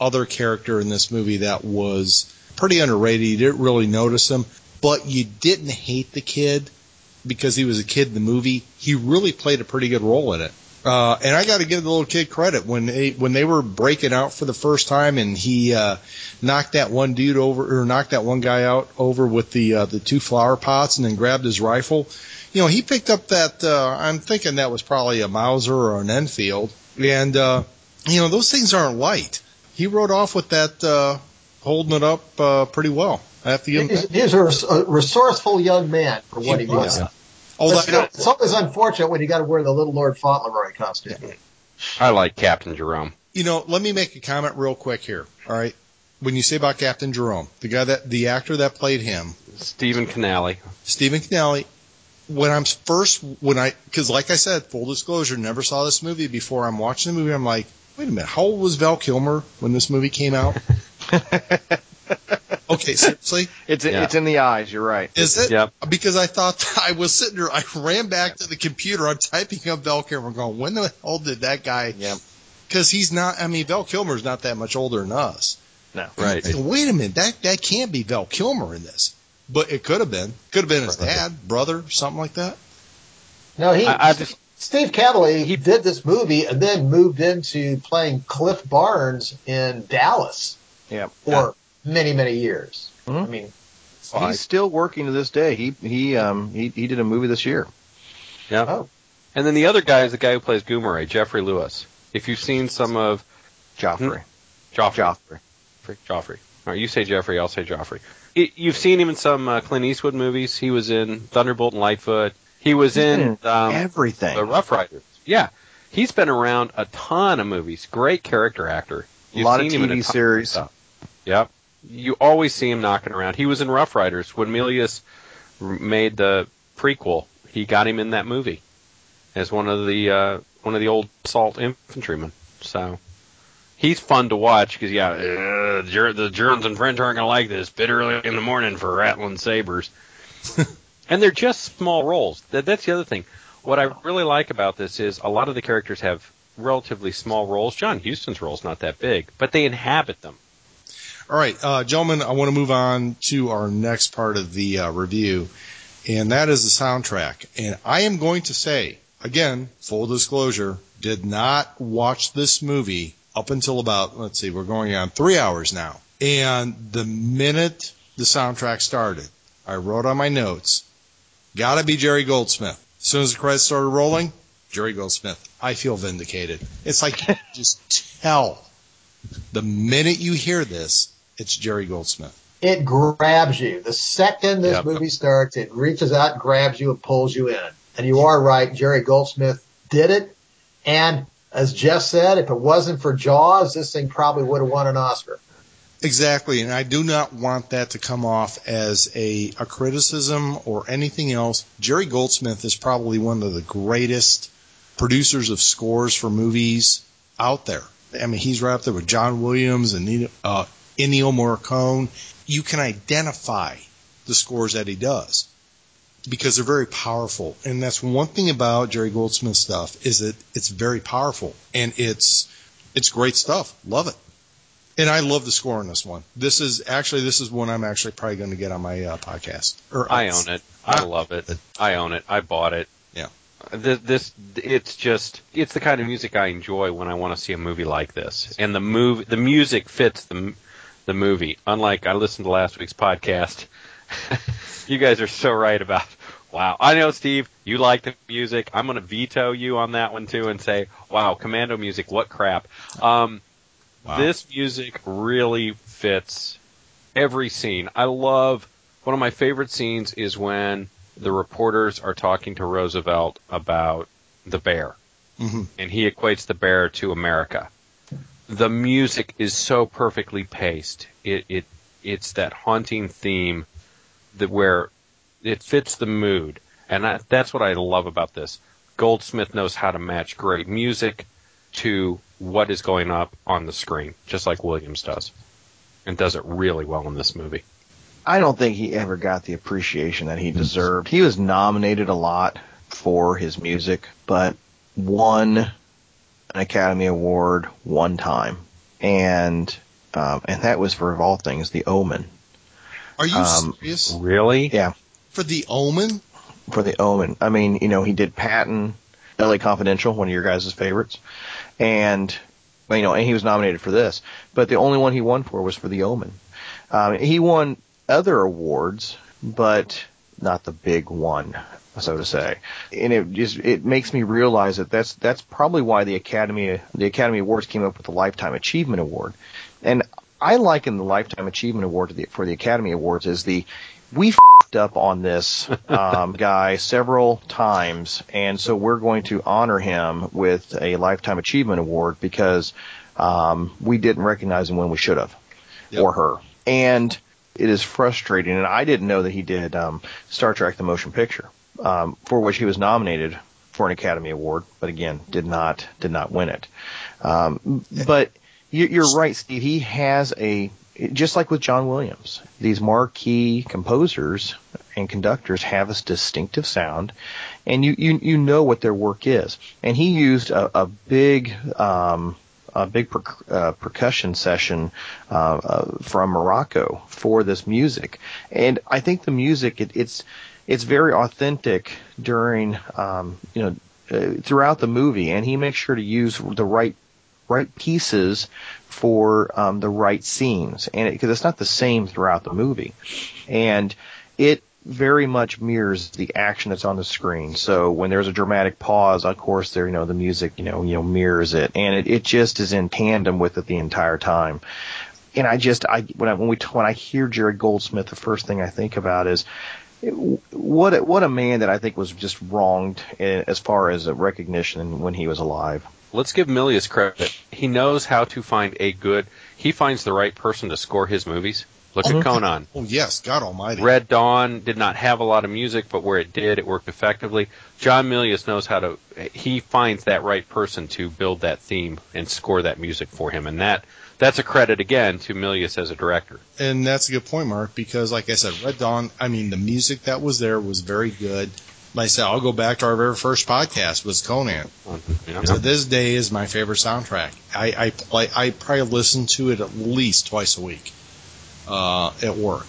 Speaker 3: other character in this movie that was pretty underrated. You didn't really notice him, but you didn't hate the kid because he was a kid in the movie. He really played a pretty good role in it. Uh, and I got to give the little kid credit when they when they were breaking out for the first time, and he uh, knocked that one dude over or knocked that one guy out over with the uh, the two flower pots, and then grabbed his rifle. You know, he picked up that. Uh, I'm thinking that was probably a Mauser or an Enfield, and uh, you know those things aren't light. He rode off with that, uh, holding it up uh, pretty well. I have to give him.
Speaker 6: He's, he's a, resourceful young man for what he,
Speaker 3: He
Speaker 6: was.
Speaker 3: was. Oh,
Speaker 6: But,
Speaker 3: that,
Speaker 6: you know, it's always unfortunate when you got to wear the little Lord Fauntleroy costume.
Speaker 4: I like Captain Jerome.
Speaker 3: You know, let me make a comment real quick here. All right. When you say about Captain Jerome, the guy that, the actor that played him,
Speaker 4: Stephen Kanaly.
Speaker 3: Stephen Kanaly, when I'm first, when I, cause like I said, full disclosure, never saw this movie before. I'm watching the movie. I'm like, wait a minute. How old was Val Kilmer when this movie came out? okay. Seriously?
Speaker 5: It's
Speaker 4: Yeah.
Speaker 5: it's in the eyes. You're right.
Speaker 3: Is it?
Speaker 4: Yep.
Speaker 3: Because I thought I was sitting there, I ran back to the computer. I'm typing up Val Kilmer, going, when the hell did that guy?
Speaker 5: Yep.
Speaker 3: Because he's not. I mean, Val Kilmer's not that much older than us.
Speaker 5: No.
Speaker 4: Right.
Speaker 3: So wait a minute, that that can't be Val Kilmer in this, but it could have been. Could have been his dad, brother, something like that.
Speaker 6: No, he,
Speaker 4: I, I just
Speaker 6: Steve Kanaly, he did this movie and then moved into playing Cliff Barnes in Dallas
Speaker 5: Yep.
Speaker 6: for many, many years.
Speaker 5: Mhm.
Speaker 6: I mean,
Speaker 5: He's still working to this day. He he um he he did a movie this year.
Speaker 4: Yeah.
Speaker 6: Oh.
Speaker 4: And then the other guy is the guy who plays Gummere, Geoffrey Lewis. If you've seen some of
Speaker 5: Joffrey.
Speaker 4: Joffrey,
Speaker 5: Joffrey.
Speaker 4: Joffrey, Joffrey. All right, you say Jeffrey, I'll say Joffrey. It, you've seen him in some uh, Clint Eastwood movies. He was in Thunderbolt and Lightfoot. He was
Speaker 5: He's been
Speaker 4: in,
Speaker 5: in
Speaker 4: um,
Speaker 5: Everything.
Speaker 4: the Rough Riders. Yeah, he's been around a ton of movies. Great character actor.
Speaker 5: a
Speaker 4: You've
Speaker 5: lot of
Speaker 4: seen him in
Speaker 5: TV
Speaker 4: a
Speaker 5: series.
Speaker 4: stuff. Yep. You always see him knocking around. He was in Rough Riders when Milius r- made the prequel. He got him in that movie as one of the uh, one of the old salt infantrymen. So he's fun to watch because yeah, uh, the Germans and French aren't gonna like this. Bit early in the morning for rattling sabers, and they're just small roles. That, that's the other thing. What I really like about this is a lot of the characters have relatively small roles. John Huston's role's not that big, but they inhabit them.
Speaker 3: All right, uh, gentlemen, I want to move on to our next part of the uh, review, and that is the soundtrack. And I am going to say, again, full disclosure, did not watch this movie up until about, let's see, we're going on three hours now. And the minute the soundtrack started, I wrote on my notes, gotta be Jerry Goldsmith. As soon as the credits started rolling, Jerry Goldsmith. I feel vindicated. It's like just tell the minute you hear this, it's Jerry Goldsmith.
Speaker 6: It grabs you. The second this
Speaker 4: Yep.
Speaker 6: movie starts, it reaches out and grabs you and pulls you in. And you are right, Jerry Goldsmith did it. And as Jeff said, if it wasn't for Jaws, this thing probably would have won an Oscar.
Speaker 3: Exactly, and I do not want that to come off as a, a criticism or anything else. Jerry Goldsmith is probably one of the greatest producers of scores for movies out there. I mean, he's right up there with John Williams and uh, Ennio Morricone. You can identify the scores that he does because they're very powerful, and that's one thing about Jerry Goldsmith stuff is that it's very powerful and it's it's great stuff. Love it. And I love the score on this one. This is actually this is one I'm actually probably going to get on my uh, podcast. Or
Speaker 4: I own it. I love it. I own it. I bought it.
Speaker 3: Yeah.
Speaker 4: This, this, it's just, it's the kind of music I enjoy when I want to see a movie like this, and the move, the music fits the, the movie. Unlike I listened to last week's podcast, you guys are so right about. Wow, I know, Steve. You like the music. I'm going to veto you on that one too, and say, "Wow, Commando music, what crap." Um,
Speaker 3: Wow.
Speaker 4: This music really fits every scene. I love one of my favorite scenes is when the reporters are talking to Roosevelt about the bear,
Speaker 3: hmm
Speaker 4: and he equates the bear to America. The music is so perfectly paced. It it it's that haunting theme that where it fits the mood, and that's what I love about this. Goldsmith knows how to match great music to what is going up on the screen, just like Williams does, and does it really well in this movie.
Speaker 5: I don't think he ever got the appreciation that he deserved. He was nominated a lot for his music, but won an Academy Award one time, and um, and that was for of all things, The Omen.
Speaker 3: Are you
Speaker 5: Um,
Speaker 3: serious?
Speaker 4: Really?
Speaker 5: Yeah,
Speaker 3: For the Omen?
Speaker 5: for The Omen. I mean, you know, he did Patton, L.A. Confidential, one of your guys' favorites, and you know, and he was nominated for this, but the only one he won for was for The Omen. Um, he won other awards, but not the big one, so to say. And it just it makes me realize that that's that's probably why the Academy the Academy Awards came up with the Lifetime Achievement Award, and I liken the Lifetime Achievement Award to the, for the Academy Awards as the we fed up on this um, guy several times, and so we're going to honor him with a Lifetime Achievement Award because um, we didn't recognize him when we should have,
Speaker 3: Yep.
Speaker 5: or her. And it is frustrating, and I didn't know that he did um, Star Trek: The Motion Picture, um, for which he was nominated for an Academy Award, but again did not did not win it. Um, but you- you're right, Steve. He has a just like with John Williams. These marquee composers and conductors have a distinctive sound, and you you, you know what their work is. And he used a, a big um, a big per, uh, percussion session uh, uh, from Morocco for this music, and I think the music it, it's it's very authentic during um, you know uh, throughout the movie, and he makes sure to use the right right pieces for um, the right scenes, and because it's not the same throughout the movie, and it very much mirrors the action that's on the screen. So when there's a dramatic pause, of course, there you know the music you know you know mirrors it, and it, it just is in tandem with it the entire time. And I just I when I when we when I hear Jerry Goldsmith, the first thing I think about is what a, what a man that I think was just wronged as far as recognition when he was alive.
Speaker 4: Let's give Milius credit. He knows how to find a good. He finds the right person to score his movies. Look at mm-hmm. Conan.
Speaker 3: Oh yes, God Almighty.
Speaker 4: Red Dawn did not have a lot of music, but where it did, it worked effectively. John Milius knows how to. He finds that right person to build that theme and score that music for him, and that that's a credit again to Milius as a director.
Speaker 3: And that's a good point, Mark, because like I said, Red Dawn. I mean, the music that was there was very good. Like I said, I'll go back to our very first podcast was Conan.
Speaker 4: Yeah.
Speaker 3: To this day is my favorite soundtrack. I, I play. I probably listen to it at least twice a week uh, at work.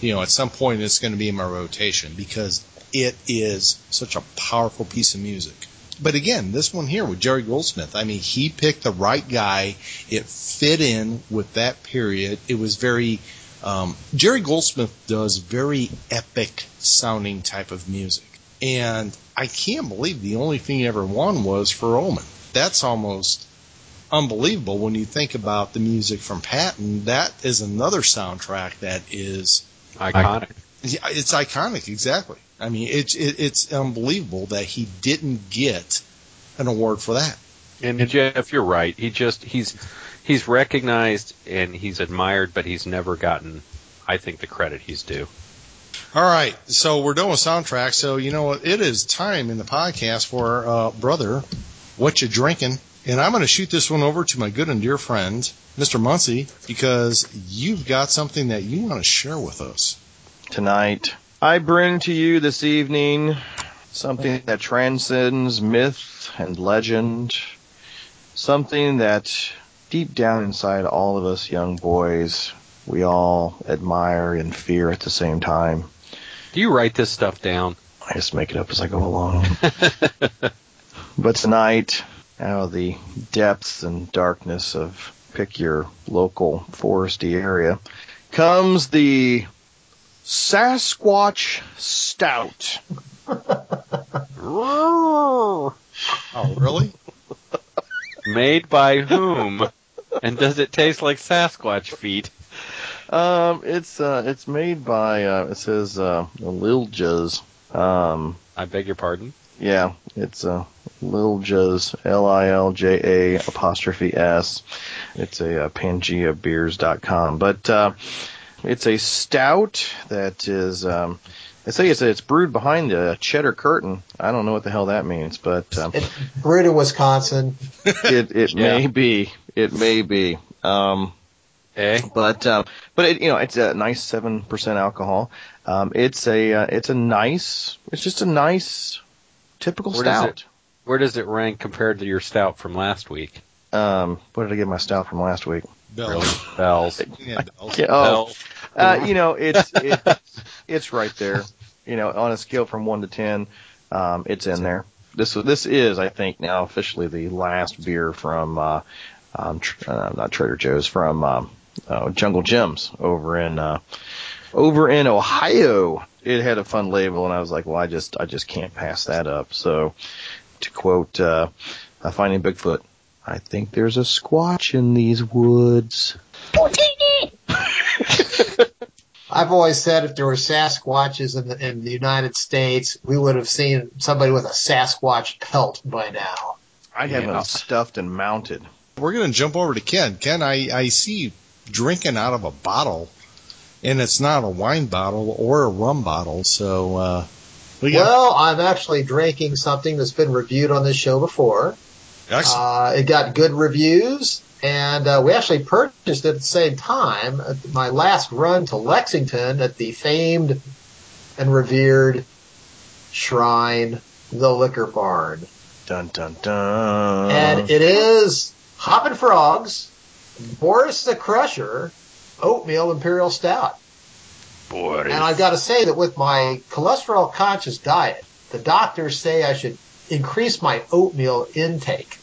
Speaker 3: You know, at some point it's going to be in my rotation because it is such a powerful piece of music. But again, this one here with Jerry Goldsmith, I mean, he picked the right guy. It fit in with that period. It was very, um, Jerry Goldsmith does very epic sounding type of music. And I can't believe the only thing he ever won was for Omen. That's almost unbelievable when you think about the music from Patton. That is another soundtrack that is
Speaker 4: Iconic.
Speaker 3: it's iconic. Exactly. I mean, it's it, it's unbelievable that he didn't get an award for that.
Speaker 4: And Jeff, you're right. He just he's he's recognized and he's admired, but he's never gotten, I think, the credit he's due.
Speaker 3: All right, so we're done with soundtrack. So you know what? It is time in the podcast for uh, brother, what you drinking? And I'm going to shoot this one over to my good and dear friend, Mr. Muncie, because you've got something that you want to share with us.
Speaker 5: tonight. I bring to you this evening something that transcends myth and legend, something that deep down inside all of us young boys, we all admire and fear at the same time.
Speaker 4: Do you write this stuff down?
Speaker 5: I just make it up as I go along. but tonight, out of the depths and darkness of pick your local foresty area, comes the Sasquatch Stout.
Speaker 3: Oh, really?
Speaker 4: Made by whom? and does it taste like Sasquatch feet?
Speaker 5: Um, it's uh, it's made by uh, it says uh, Lil Juz. Um,
Speaker 4: I beg your pardon.
Speaker 5: yeah, it's uh, Lil Juz, L I L J A apostrophe S. It's a uh, PangeaBeers.com, but uh, it's a stout that is. Um, they say it's it's brewed behind a cheddar curtain. I don't know what the hell that means, but um,
Speaker 6: It, brewed in Wisconsin.
Speaker 5: it it
Speaker 4: Yeah.
Speaker 5: may be. It may be. Um,
Speaker 4: Eh?
Speaker 5: but um, but it, you know it's a nice seven percent alcohol. Um, it's a uh, it's a nice it's just a nice typical
Speaker 4: Where does
Speaker 5: stout.
Speaker 4: Where does it rank compared to your stout from last week?
Speaker 5: Um, what did I get my stout from last week?
Speaker 3: Bells.
Speaker 4: Bells.
Speaker 3: Yeah, bells.
Speaker 5: Oh,
Speaker 4: Bells.
Speaker 5: uh, you know it's it's it's right there. You know, on a scale from one to ten, um, it's in there. This this is I think now officially the last beer from uh, um, tr- uh, not Trader Joe's from um, uh, Jungle Jim's over in uh, over in Ohio. It had a fun label, and I was like, well, I just I just can't pass that up. So to quote uh, uh, Finding Bigfoot, I think there's a squatch in these woods.
Speaker 6: I've always said if there were Sasquatches in the, in the United States, we would have seen somebody with a Sasquatch pelt by now.
Speaker 5: I'd have
Speaker 4: Yeah.
Speaker 5: them stuffed and mounted.
Speaker 3: We're going to jump over to Ken. Ken, I, I see you drinking out of a bottle, and it's not a wine bottle or a rum bottle. So, uh, we got
Speaker 6: Well, I'm actually drinking something that's been reviewed on this show before.
Speaker 3: Excellent.
Speaker 6: Uh, it got good reviews, and uh, we actually purchased it at the same time at my last run to Lexington at the famed and revered shrine, the Liquor Barn.
Speaker 5: Dun dun dun.
Speaker 6: and it is Hoppin' Frogs, Boris the Crusher, Oatmeal Imperial Stout.
Speaker 4: Boy.
Speaker 6: And I've got to say that with my cholesterol conscious diet, the doctors say I should increase my oatmeal intake.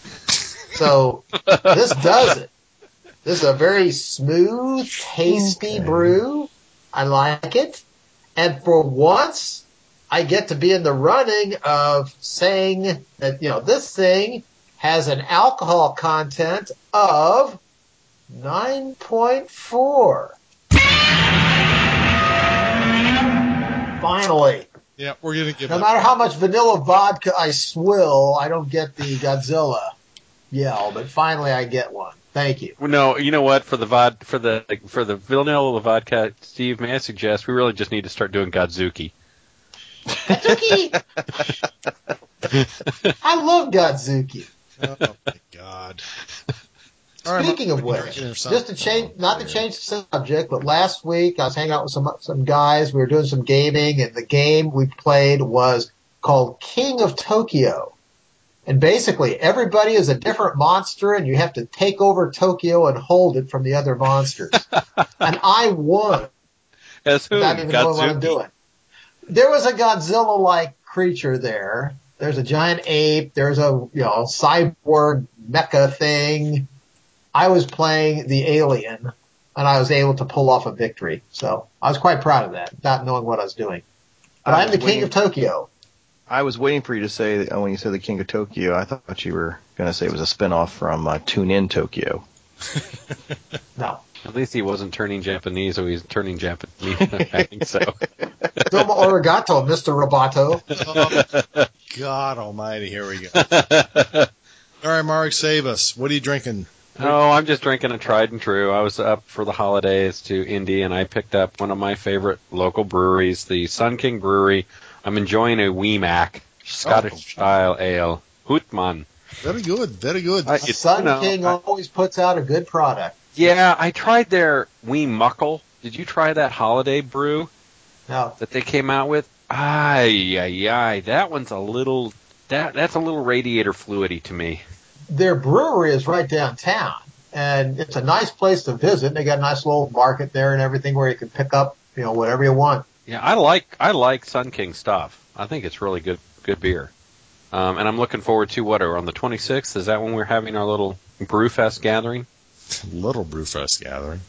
Speaker 6: So this does it. This is a very smooth, tasty
Speaker 5: Okay.
Speaker 6: brew. I like it. And for once, I get to be in the running of saying that, you know, this thing has an alcohol content of 9.4. Finally.
Speaker 3: Yeah, we're gonna give.
Speaker 6: No
Speaker 3: it-
Speaker 6: matter how much vanilla vodka I swill, I don't get the Godzilla yell, but finally I get one. Thank you.
Speaker 4: Well, No, you know what? For the vod, for the for the vanilla vodka, Steve, may I suggest we really just need to start doing Godzooky.
Speaker 6: Godzooky! I love Godzooky.
Speaker 3: Oh my god.
Speaker 6: Speaking of
Speaker 3: what are you
Speaker 6: which, just to change, not to change the subject, but last week I was hanging out with some some guys. We were doing some gaming, and the game we played was called King of Tokyo. And basically, everybody is a different monster, and you have to take over Tokyo and hold it from the other monsters. and I won
Speaker 4: As who?
Speaker 6: without even knowing what I'm doing. There was a Godzilla-like creature there. There's a giant ape. There's a you know cyborg mecha thing. I was playing the alien, and I was able to pull off a victory. So I was quite proud of that, not knowing what I was doing. But
Speaker 5: I
Speaker 6: I'm the
Speaker 5: was
Speaker 6: king of Tokyo.
Speaker 5: I was waiting for you to say uh, when you said the King of Tokyo. I thought you were going to say it was a spinoff from uh, Tune In Tokyo.
Speaker 6: No,
Speaker 4: At least he wasn't turning Japanese, so he's turning Japanese. I think so.
Speaker 6: Domo Origato, Mr. Roboto.
Speaker 3: Oh, God Almighty! Here we go. All right, Mark, save us. What are you drinking?
Speaker 4: Oh, I'm just drinking a tried and true. I was up for the holidays to Indy, and I picked up one of my favorite local breweries, the Sun King Brewery. I'm enjoying a Wee Mac Scottish oh. style ale, Hootman.
Speaker 3: Very good. Very good.
Speaker 4: I-
Speaker 6: Sun
Speaker 4: no,
Speaker 6: King
Speaker 4: I-
Speaker 6: always puts out a good product.
Speaker 4: Yeah, I tried their Wee Muckle. Did you try that holiday brew
Speaker 6: Now,
Speaker 4: that they came out with? Ay, ay, ay. That one's a little that that's a little radiator fluidy to me.
Speaker 6: Their brewery is right downtown, and it's a nice place to visit. They got a nice little market there and everything where you can pick up, you know, whatever you want.
Speaker 4: Yeah, I like I like Sun King stuff. I think it's really good good beer. Um, and I'm looking forward to what are on the 26th. Is that when we're having our little Brewfest gathering?
Speaker 3: Little Brewfest gathering.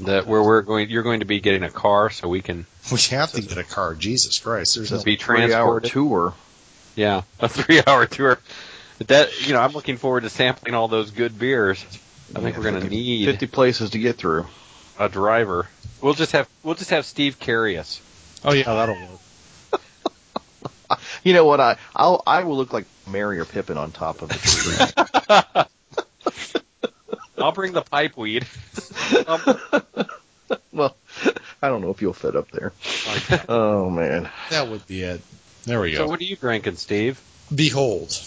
Speaker 4: That where we're going, you're going to be getting a car so we can
Speaker 3: We have to get a car. Jesus Christ! There's no.
Speaker 4: be
Speaker 5: Three hour tour.
Speaker 4: Yeah, a three-hour tour. That you know, I'm looking forward to sampling all those good beers. I think
Speaker 5: Yeah,
Speaker 4: we're going to
Speaker 5: 50
Speaker 4: need
Speaker 5: 50 places to get through.
Speaker 4: a driver. We'll just have we'll just have Steve carry us.
Speaker 3: Oh yeah, that'll work.
Speaker 5: You know what? I I'll, I will look like Merry or Pippin on top of the tree.
Speaker 4: I'll bring the pipe weed. Um,
Speaker 5: well, I don't know if you'll fit up there. Oh man.
Speaker 3: That would be it. There we go.
Speaker 4: so what are you drinking, Steve?
Speaker 3: Behold,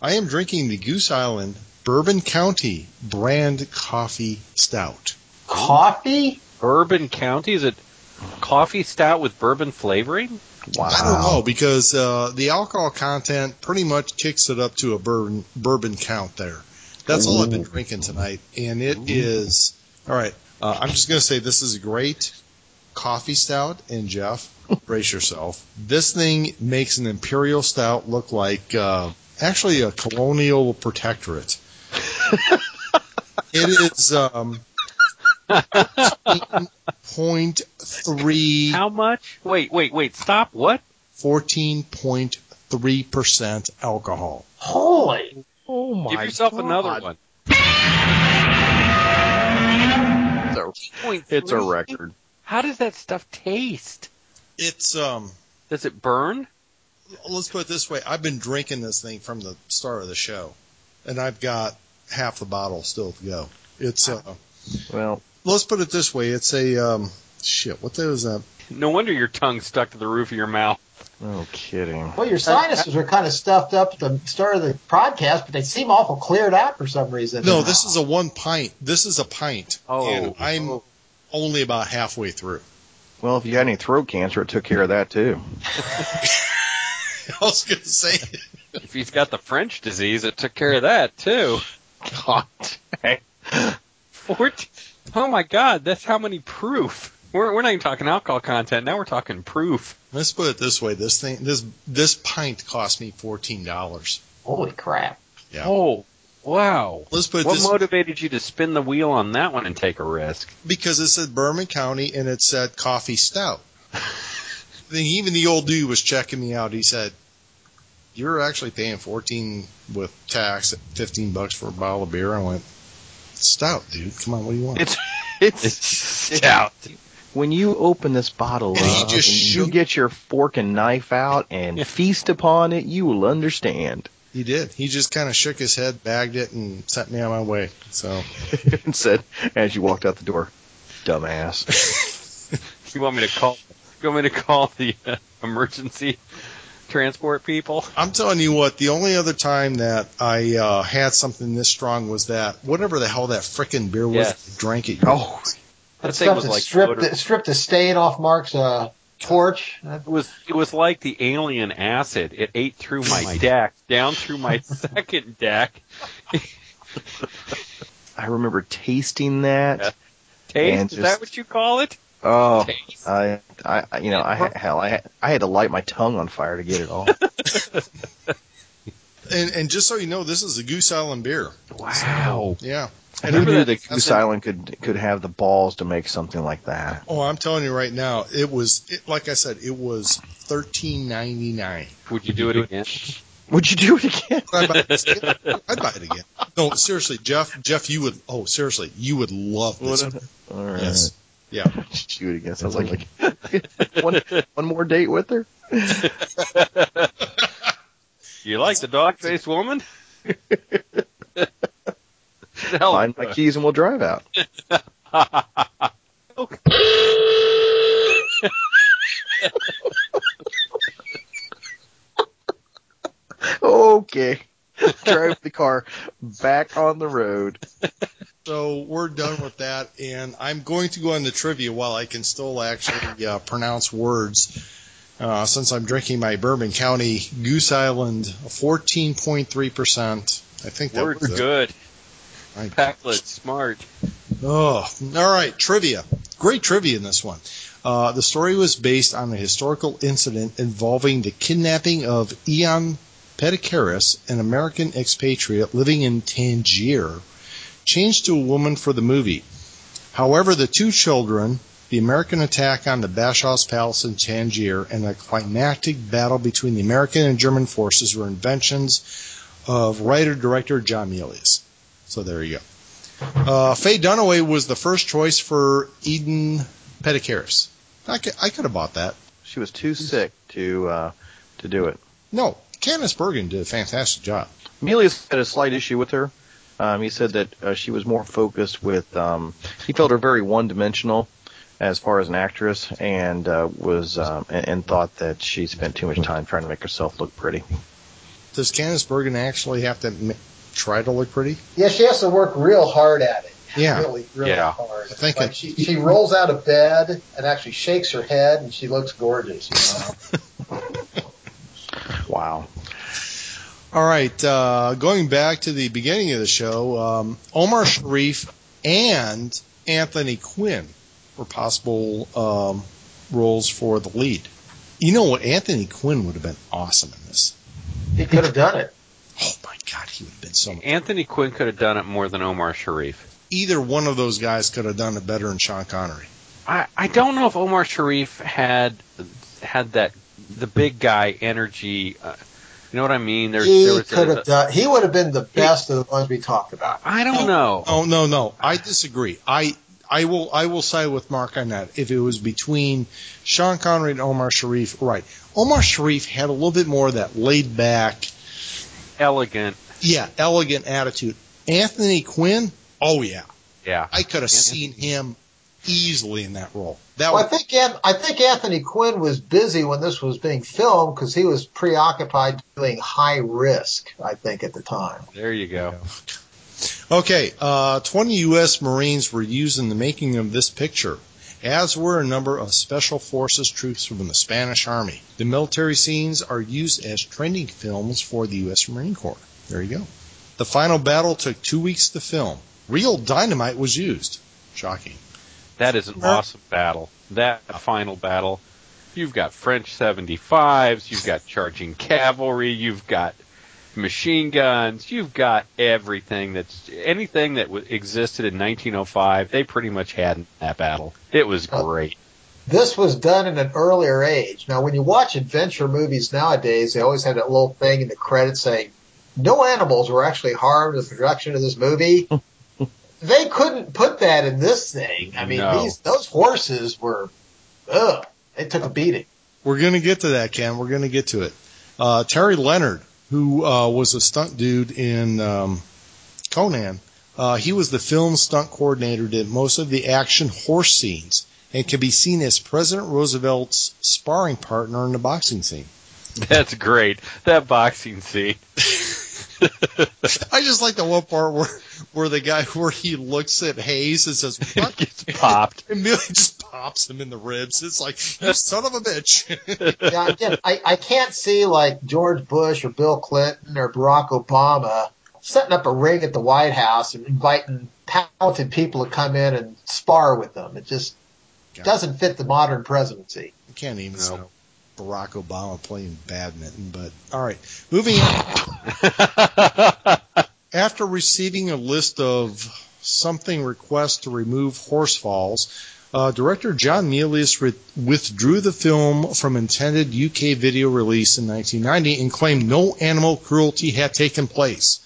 Speaker 3: I am drinking the Goose Island Bourbon County brand coffee stout.
Speaker 6: Coffee?
Speaker 4: Bourbon County? Is it coffee stout with bourbon flavoring?
Speaker 5: Wow.
Speaker 3: I don't know because uh, the alcohol content pretty much kicks it up to a bourbon bourbon count there. That's all I've been drinking tonight, and it is all right. Uh, I'm just going to say this is a great coffee stout, and Jeff, brace yourself. This thing makes an imperial stout look like uh, actually a colonial protectorate. it is um, point three.
Speaker 4: How much? Wait, wait, wait. Stop. What?
Speaker 3: 14.3% alcohol.
Speaker 6: Holy!
Speaker 5: Oh my
Speaker 4: Give yourself
Speaker 5: God.
Speaker 4: another one.
Speaker 5: It's a, it's a record.
Speaker 4: How does that stuff taste?
Speaker 3: It's um
Speaker 4: Does it burn?
Speaker 3: let's put it this way, I've been drinking this thing from the start of the show and I've got half the bottle still to go. It's uh
Speaker 5: Well,
Speaker 3: let's put it this way, it's a um shit, what the hell that?
Speaker 4: No wonder your tongue stuck to the roof of your mouth.
Speaker 5: no kidding.
Speaker 6: Well, your sinuses were kind of stuffed up at the start of the podcast, but they seem awful cleared out for some reason.
Speaker 3: No, this is a one pint. This is a pint.
Speaker 4: Oh.
Speaker 3: And I'm only about halfway through.
Speaker 5: Well, if you had any throat cancer, it took care of that too.
Speaker 3: I was gonna say
Speaker 4: If he's got the French disease, it took care of that too.
Speaker 5: God dang.
Speaker 4: Fourteen. Oh my God, that's how many proof. We're we're not even talking alcohol content. Now we're talking proof.
Speaker 3: let's put it this way, this thing this this pint cost me fourteen dollars.
Speaker 6: Holy crap!
Speaker 3: Yeah.
Speaker 4: Oh, wow.
Speaker 3: Let's put
Speaker 4: What
Speaker 3: this
Speaker 4: motivated you to spin the wheel on that one and take a risk?
Speaker 3: because it said Bourbon County and it said coffee stout. thing, even the old dude was checking me out. He said, "You're actually paying 14 with tax 15 bucks for a bottle of beer." I went, "Stout, dude. Come on, what do you want?"
Speaker 5: It's it's
Speaker 4: stout.
Speaker 5: when you open this bottle
Speaker 3: And
Speaker 5: up
Speaker 3: just
Speaker 5: and you get your fork and knife out and feast upon it, you will understand.
Speaker 3: He did. He just kind of shook his head, bagged it, and sent me on my way. So
Speaker 5: and said as you walked out the door, "Dumbass."
Speaker 4: You want me to call? You want me to call the uh, emergency transport people?
Speaker 3: I'm telling you what, the only other time that I uh, had something this strong was that whatever the hell that frickin' beer was,
Speaker 4: Yes.
Speaker 3: I drank it.
Speaker 5: Oh,
Speaker 4: That
Speaker 6: That
Speaker 4: thing
Speaker 6: stuff
Speaker 4: was
Speaker 6: that
Speaker 4: like
Speaker 6: stripped
Speaker 4: motor-
Speaker 6: the, stripped the stain off Mark's uh, torch.
Speaker 4: It was it was like the alien acid. It ate through my deck, down through my second deck.
Speaker 5: I remember tasting that.
Speaker 4: Yeah. Taste
Speaker 5: And
Speaker 4: is that what you call it?
Speaker 5: Oh,
Speaker 4: Taste.
Speaker 5: I, I, I- you know, I ha- hell, I, had- I had to light my tongue on fire to get it all.
Speaker 3: And, and just so you know, this is a Goose Island beer.
Speaker 4: Wow.
Speaker 3: Yeah.
Speaker 5: Who knew
Speaker 4: that-
Speaker 5: that Goose Island could could have the balls to make something like that?
Speaker 3: Oh, I'm telling you right now, it was it, like I said, it was thirteen ninety nine.
Speaker 4: Would you do it again?
Speaker 5: Would you do it again?
Speaker 3: I'd buy it again. I'd buy it again. No, seriously, Jeff. Jeff, you would. Oh, seriously, you would love this.
Speaker 5: All right.
Speaker 3: Yes. Yeah.
Speaker 5: Do it again. Sounds like one one more date with her.
Speaker 4: You like the dog faced woman? Hell,
Speaker 5: Find my keys and we'll drive out. okay. Drive the car back on the road.
Speaker 3: So we're done with that, and I'm going to go on the trivia while I can still actually uh, pronounce words. Uh, since I'm drinking my Bourbon County Goose Island, 14.3 percent. I think that
Speaker 4: Word's
Speaker 3: was it. I-
Speaker 4: Packlet smart.
Speaker 3: Oh, all right. Trivia. Great trivia in this one. Uh, the story was based on a historical incident involving the kidnapping of Ion Perdicaris, an American expatriate living in Tangier, changed to a woman for the movie. However, the two children, the American attack on the Bashaw's palace in Tangier, and a climactic battle between the American and German forces were inventions of writer-director John Milius. So there you go. Uh, Faye Dunaway was the first choice for Eden Perdicaris. I could, I could have bought that.
Speaker 5: She was too sick to uh, to do it.
Speaker 3: No, Candice Bergen did a fantastic job.
Speaker 5: Milius had a slight issue with her. Um, he said that uh, she was more focused with. Um, he felt her very one-dimensional as far as an actress, and uh, was um, and, and thought that she spent too much time trying to make herself look pretty.
Speaker 3: Does Candice Bergen actually have to try to look pretty?
Speaker 6: Yeah, she has to work real hard at it.
Speaker 3: Yeah.
Speaker 6: Really, really
Speaker 4: Yeah.
Speaker 6: hard.
Speaker 3: I think
Speaker 6: like
Speaker 3: it-
Speaker 6: she, she rolls out of bed and actually shakes her head, and she looks gorgeous. You know?
Speaker 5: Wow.
Speaker 3: All right, uh, going back to the beginning of the show, um, Omar Sharif and Anthony Quinn were possible um, roles for the lead. You know what? Anthony Quinn would have been awesome in this.
Speaker 6: he could have done it.
Speaker 3: Oh my God, he would have been so much.
Speaker 4: Anthony Quinn could have done it more than Omar Sharif.
Speaker 3: Either one of those guys could have done it better than Sean Connery.
Speaker 4: I, I don't know if Omar Sharif had had that the big guy energy. Uh, you know what I mean? There,
Speaker 6: He
Speaker 4: there was
Speaker 6: could
Speaker 4: a,
Speaker 6: have done. He would have been the best of the ones we talked about.
Speaker 4: I don't know.
Speaker 3: Oh no, no, I disagree. I I will I will side with Mark on that. If it was between Sean Connery and Omar Sharif, right? Omar Sharif had a little bit more of that laid back,
Speaker 4: Elegant.
Speaker 3: yeah, elegant attitude. Anthony Quinn, oh yeah,
Speaker 4: Yeah.
Speaker 3: I could have seen him easily in that role. That
Speaker 6: Well, I think I think Anthony Quinn was busy when this was being filmed because he was preoccupied doing high risk. I think at the time.
Speaker 4: There you go.
Speaker 3: okay. Uh, Twenty U.S. Marines were used in the making of this picture. As were a number of special forces troops from the Spanish Army. The military scenes are used as training films for the U.S. Marine Corps. There you go. The final battle took two weeks to film. Real dynamite was used. Shocking.
Speaker 4: That is an awesome battle. That final battle. You've got French 75s, you've got charging cavalry, you've got machine guns, you've got everything that's anything that w- existed in 1905. They pretty much had in that battle. It was great.
Speaker 6: this was done in an earlier age. Now, when you watch adventure movies nowadays, they always have that little thing in the credits saying, no animals were actually harmed in the production of this movie. they couldn't put that in this thing. I mean,
Speaker 4: No.
Speaker 6: these, those horses were, ugh, they took a beating.
Speaker 3: We're going to get to that, Ken. We're going to get to it. Uh, Terry Leonard, who uh, was a stunt dude in um, Conan, uh, he was the film stunt coordinator, did most of the action horse scenes, and can be seen as President Roosevelt's sparring partner in the boxing scene.
Speaker 4: That's great. That boxing scene.
Speaker 3: I just like the one part where, where the guy, where he looks at Hayes and says, what?
Speaker 4: gets popped.
Speaker 3: And Millie just pops him in the ribs. It's like, you son of a bitch.
Speaker 6: Now, again, I, I can't see like George Bush or Bill Clinton or Barack Obama setting up a ring at the White House and inviting talented people to come in and spar with them. It just doesn't fit the modern presidency.
Speaker 3: I can't even
Speaker 4: No.
Speaker 3: Barack Obama playing badminton, but all right. Moving on. After receiving a list of something requests to remove horse falls, uh, director John Milius re- withdrew the film from intended UK video release in 1990 and claimed no animal cruelty had taken place.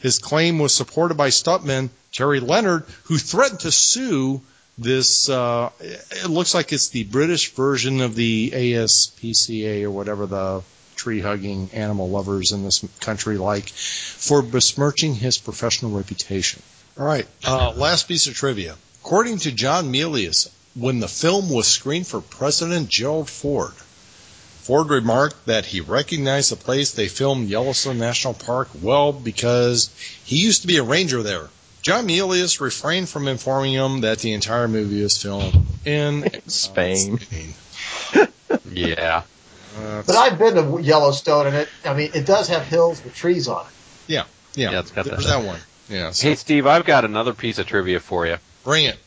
Speaker 3: His claim was supported by stuntman Terry Leonard, who threatened to sue this. Uh, it looks like it's the British version of the ASPCA or whatever the tree hugging animal lovers in this country like for besmirching his professional reputation. All right, uh, last piece of trivia. According to John Milius, when the film was screened for President Gerald Ford, Ford remarked that he recognized the place they filmed Yellowstone National Park well because he used to be a ranger there. John Milius refrained from informing him that the entire movie is filmed in
Speaker 5: Spain.
Speaker 3: Spain.
Speaker 4: yeah.
Speaker 3: Uh,
Speaker 6: But I've been to Yellowstone and it, I mean, it does have hills with trees on it.
Speaker 3: yeah, yeah,
Speaker 4: Yeah, it's got
Speaker 3: there's
Speaker 4: that.
Speaker 3: that one. Yeah, so
Speaker 4: Hey, Steve, I've got another piece of trivia for you.
Speaker 3: bring it.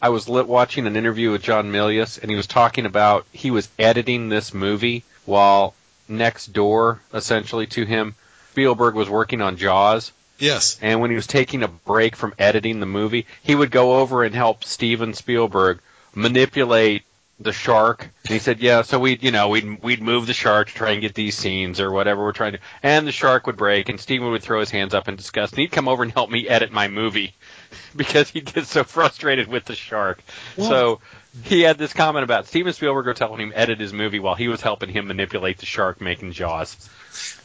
Speaker 4: I was lit watching an interview with John Milius, and he was talking about he was editing this movie while next door, essentially to him, Spielberg was working on Jaws.
Speaker 3: Yes.
Speaker 4: And when he was taking a break from editing the movie, he would go over and help Steven Spielberg manipulate the shark. And he said, "Yeah, so we'd, you know, we'd we'd move the shark to try and get these scenes or whatever we're trying to." And the shark would break, and Steven would throw his hands up in disgust, and he'd come over and help me edit my movie because he'd get so frustrated with the shark. so he had this comment about Steven Spielberg was telling him edit his movie while he was helping him manipulate the shark making Jaws.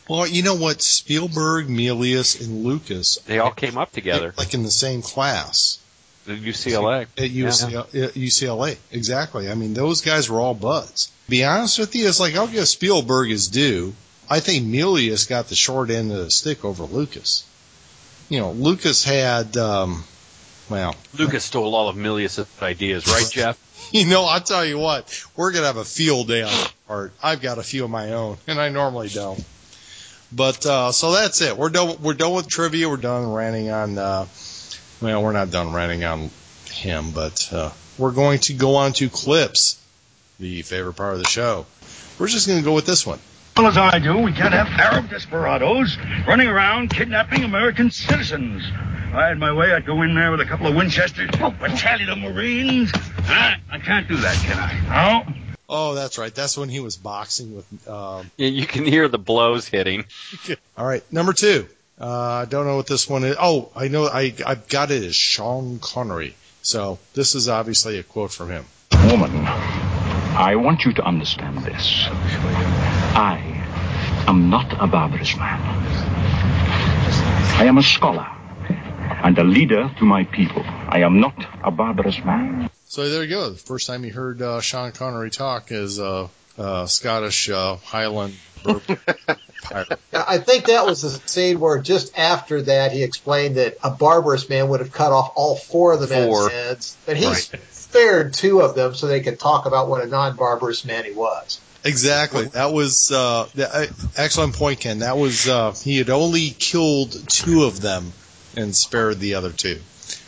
Speaker 3: Well, you know what? Spielberg, Milius, and Lucas
Speaker 4: They all came up together
Speaker 3: like in the same class
Speaker 4: at UCLA.
Speaker 3: at UCLA, at UCLA. Exactly. I mean, those guys were all buds. Be honest with you, it's like I'll give Spielberg his due. I think Milius got the short end of the stick over Lucas. You know, Lucas had, um, well,
Speaker 4: Lucas stole all of Milius' ideas, right, Jeff?
Speaker 3: you know, I'll tell you what, we're gonna have a field day on part. I've got a few of my own, and I normally don't. But uh, so that's it. We're done. We're done with trivia. We're done ranting on. Uh, well, we're not done ranting on him, but uh, we're going to go on to clips, the favorite part of the show. We're just going to go with this one.
Speaker 2: Well, as I do, we can't have Arab desperados running around kidnapping American citizens. If I had my way, I'd go in there with a couple of Winchesters, a battalion of Marines. Huh? I can't do that, can I? No.
Speaker 3: Oh, that's right. That's when he was boxing with. Um,
Speaker 4: Yeah, you can hear the blows hitting.
Speaker 3: all right, number two. Uh, I don't know what this one is. Oh, I know. I I've got it as Sean Connery. So this is obviously a quote from him.
Speaker 1: Woman, I want you to understand this. I am not a barbarous man. I am a scholar and a leader to my people. I am not a barbarous man.
Speaker 3: So there you go. The first time you heard uh, Sean Connery talk is a uh, Scottish uh, Highland pirate.
Speaker 6: I think that was the scene where just after that he explained that a barbarous man would have cut off all four of the
Speaker 4: Four.
Speaker 6: men's heads, but he spared two of them so they could talk about what a non-barbarous man he was.
Speaker 3: Exactly. That was uh, the, uh, excellent point, Ken. That was uh, he had only killed two of them and spared the other two.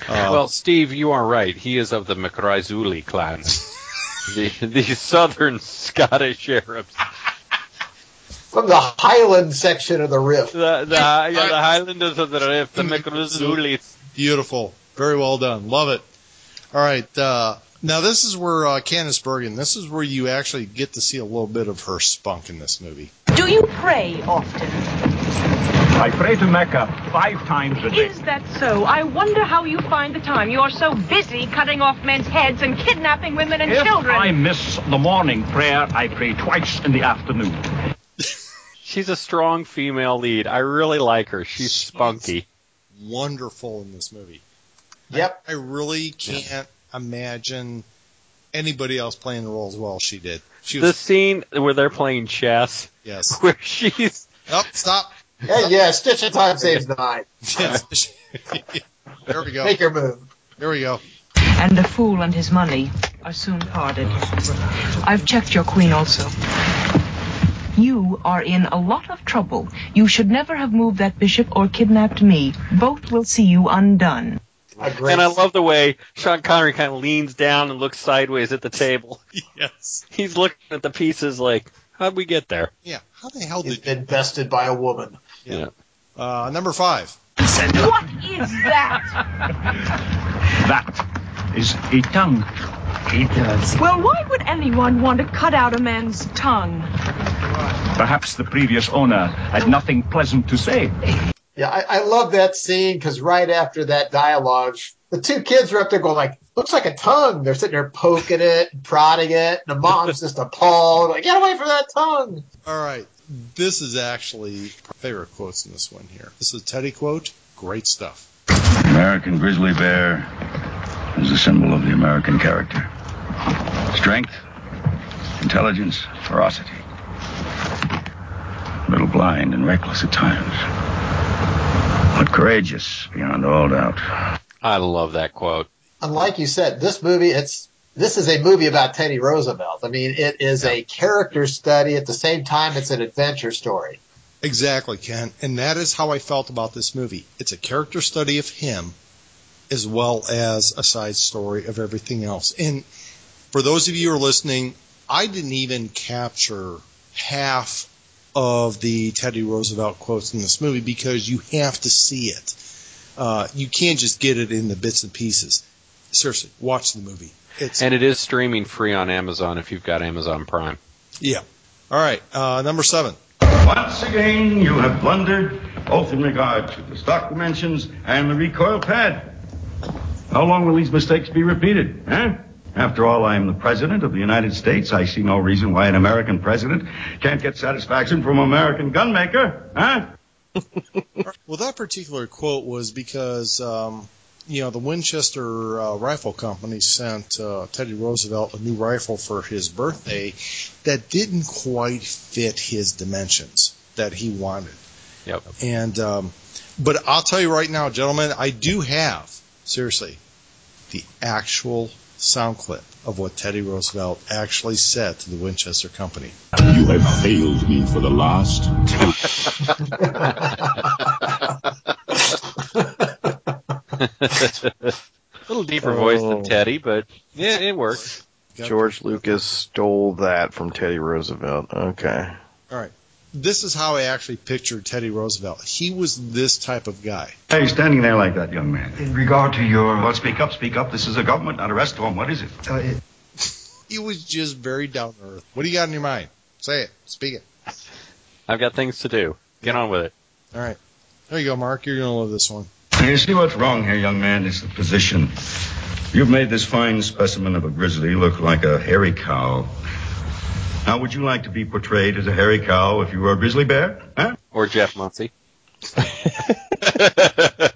Speaker 3: Uh,
Speaker 4: well, Steve, you are right. He is of the McRaisuli clan. the, the southern Scottish Arabs.
Speaker 6: From the Highland section of the Rift.
Speaker 4: The, the, yeah, the Highlanders of the Rift, the McRaisuli.
Speaker 3: beautiful. Very well done. Love it. All right. Uh, Now this is where uh, Candice Bergen. This is where you actually get to see a little bit of her spunk in this movie.
Speaker 7: Do you pray often?
Speaker 1: I pray to Mecca five times a day.
Speaker 7: Is that so? I wonder how you find the time. You are so busy cutting off men's heads and kidnapping women and
Speaker 1: If
Speaker 7: children.
Speaker 1: I miss the morning prayer, I pray twice in the afternoon.
Speaker 4: She's a strong female lead. I really like her. She's spunky.
Speaker 3: Wonderful in this movie.
Speaker 6: Yep.
Speaker 3: I really can't imagine anybody else playing the role as well as she did. She
Speaker 4: The
Speaker 3: was
Speaker 4: scene where they're playing chess,
Speaker 3: yes.
Speaker 4: where she's
Speaker 3: Oh, stop.
Speaker 6: Hey, yeah, Stitch in Time saves nine.
Speaker 3: Yes. there we go.
Speaker 6: Make your move.
Speaker 3: There we go.
Speaker 7: And the fool and his money are soon parted. I've checked your queen also. You are in a lot of trouble. You should never have moved that bishop or kidnapped me. Both will see you undone.
Speaker 6: A great
Speaker 4: and I love the way Sean Connery kind of leans down and looks sideways at the table.
Speaker 3: Yes.
Speaker 4: He's looking at the pieces like, how'd we get there?
Speaker 3: Yeah. How the hell
Speaker 6: He's
Speaker 3: did
Speaker 6: been bested by a woman.
Speaker 4: Yeah.
Speaker 3: uh, number five?
Speaker 7: What is that?
Speaker 1: That is a tongue. It does.
Speaker 7: Well, why would anyone want to cut out a man's tongue?
Speaker 1: Perhaps the previous owner had nothing pleasant to say.
Speaker 6: Yeah, I, I love that scene because right after that dialogue, the two kids are up there going like, "Looks like a tongue." They're sitting there poking it, and prodding it. And the mom's just appalled, like, "Get away from that tongue!"
Speaker 3: All right. This is actually my favorite quotes in this one here. This is a Teddy quote. Great stuff.
Speaker 2: American grizzly bear is a symbol of the American character. Strength, intelligence, ferocity. A little blind and reckless at times. But courageous beyond all doubt.
Speaker 4: I love that quote.
Speaker 6: And like you said, this movie, it's this is a movie about Teddy Roosevelt. I mean, it is a character study. At the same time, it's an adventure story.
Speaker 3: Exactly, Ken. And that is how I felt about this movie. It's a character study of him as well as a side story of everything else. And for those of you who are listening, I didn't even capture half of the Teddy Roosevelt quotes in this movie because you have to see it. Uh, you can't just get it in the bits and pieces. Seriously, watch the movie. It's
Speaker 4: And it is streaming free on Amazon if you've got Amazon Prime.
Speaker 3: yeah. All right, uh, number seven.
Speaker 2: Once again, you have blundered, both in regard to the stock dimensions and the recoil pad. How long will these mistakes be repeated, huh? After all, I am the President of the United States. I see no reason why an American president can't get satisfaction from an American gunmaker, huh?
Speaker 3: Well, that particular quote was because, um, you know, the Winchester uh, Rifle Company sent uh, Teddy Roosevelt a new rifle for his birthday that didn't quite fit his dimensions that he wanted.
Speaker 4: Yep.
Speaker 3: And, um, but I'll tell you right now, gentlemen, I do have, seriously, the actual sound clip of what Teddy Roosevelt actually said to the Winchester Company.
Speaker 8: You have failed me for the last time.
Speaker 4: A little deeper oh. voice than
Speaker 5: Oh.
Speaker 4: Teddy, but yeah, it works.
Speaker 5: George Lucas stole that from Teddy Roosevelt. Okay.
Speaker 3: All right. This is how I actually pictured Teddy Roosevelt. He was this type of guy.
Speaker 2: Hey, standing there like that, young man?
Speaker 9: In regard to your.
Speaker 2: Well, speak up, speak up. This is a government, not a rest home. What is it?
Speaker 9: Uh, it-
Speaker 3: He was just very down to earth. What do you got in your mind? Say it. Speak it.
Speaker 4: I've got things to do. Get on with it.
Speaker 3: All right. There you go, Mark. You're going to love this one.
Speaker 2: You see what's wrong here, young man? It's the position. You've made this fine specimen of a grizzly look like a hairy cow. How would you like to be portrayed as a hairy cow if you were a grizzly bear? Huh?
Speaker 4: Or Jeff Muncie.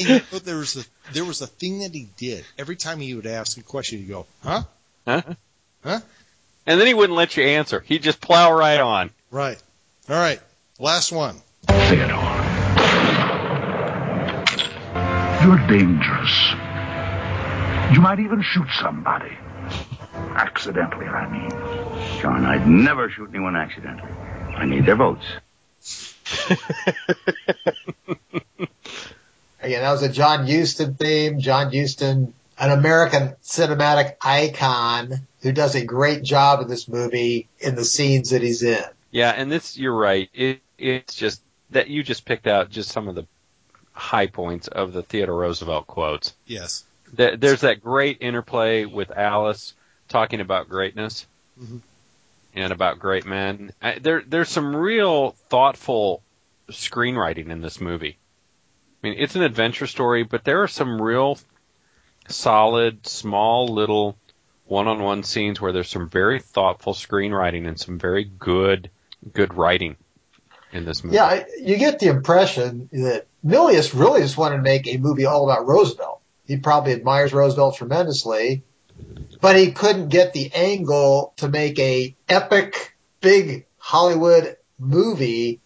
Speaker 3: And you know, there was a there was a thing that he did. Every time he would ask a question, he'd go, "Huh?
Speaker 4: Huh?
Speaker 3: Huh?
Speaker 4: And then he wouldn't let you answer. He'd just plow right on.
Speaker 3: Right. All right. Last one.
Speaker 1: Theodore. You're dangerous. You might even shoot somebody. Accidentally, I mean.
Speaker 2: John, I'd never shoot anyone accidentally. I need their votes.
Speaker 6: Again, that was a John Huston theme. John Huston, an American cinematic icon who does a great job in this movie in the scenes that he's in.
Speaker 4: Yeah, and this you're right. It it's just that you just picked out just some of the high points of the Theodore Roosevelt quotes.
Speaker 3: Yes.
Speaker 4: There's that great interplay with Alice talking about greatness
Speaker 3: Mhm.
Speaker 4: and about great men. I, there, there's some real thoughtful screenwriting in this movie. I mean, it's an adventure story, but there are some real solid, small, little one-on-one scenes where there's some very thoughtful screenwriting and some very good, good writing in this movie.
Speaker 6: Yeah, I, you get the impression that Milius really just wanted to make a movie all about Roosevelt. He probably admires Roosevelt tremendously, but he couldn't get the angle to make a epic, big Hollywood movie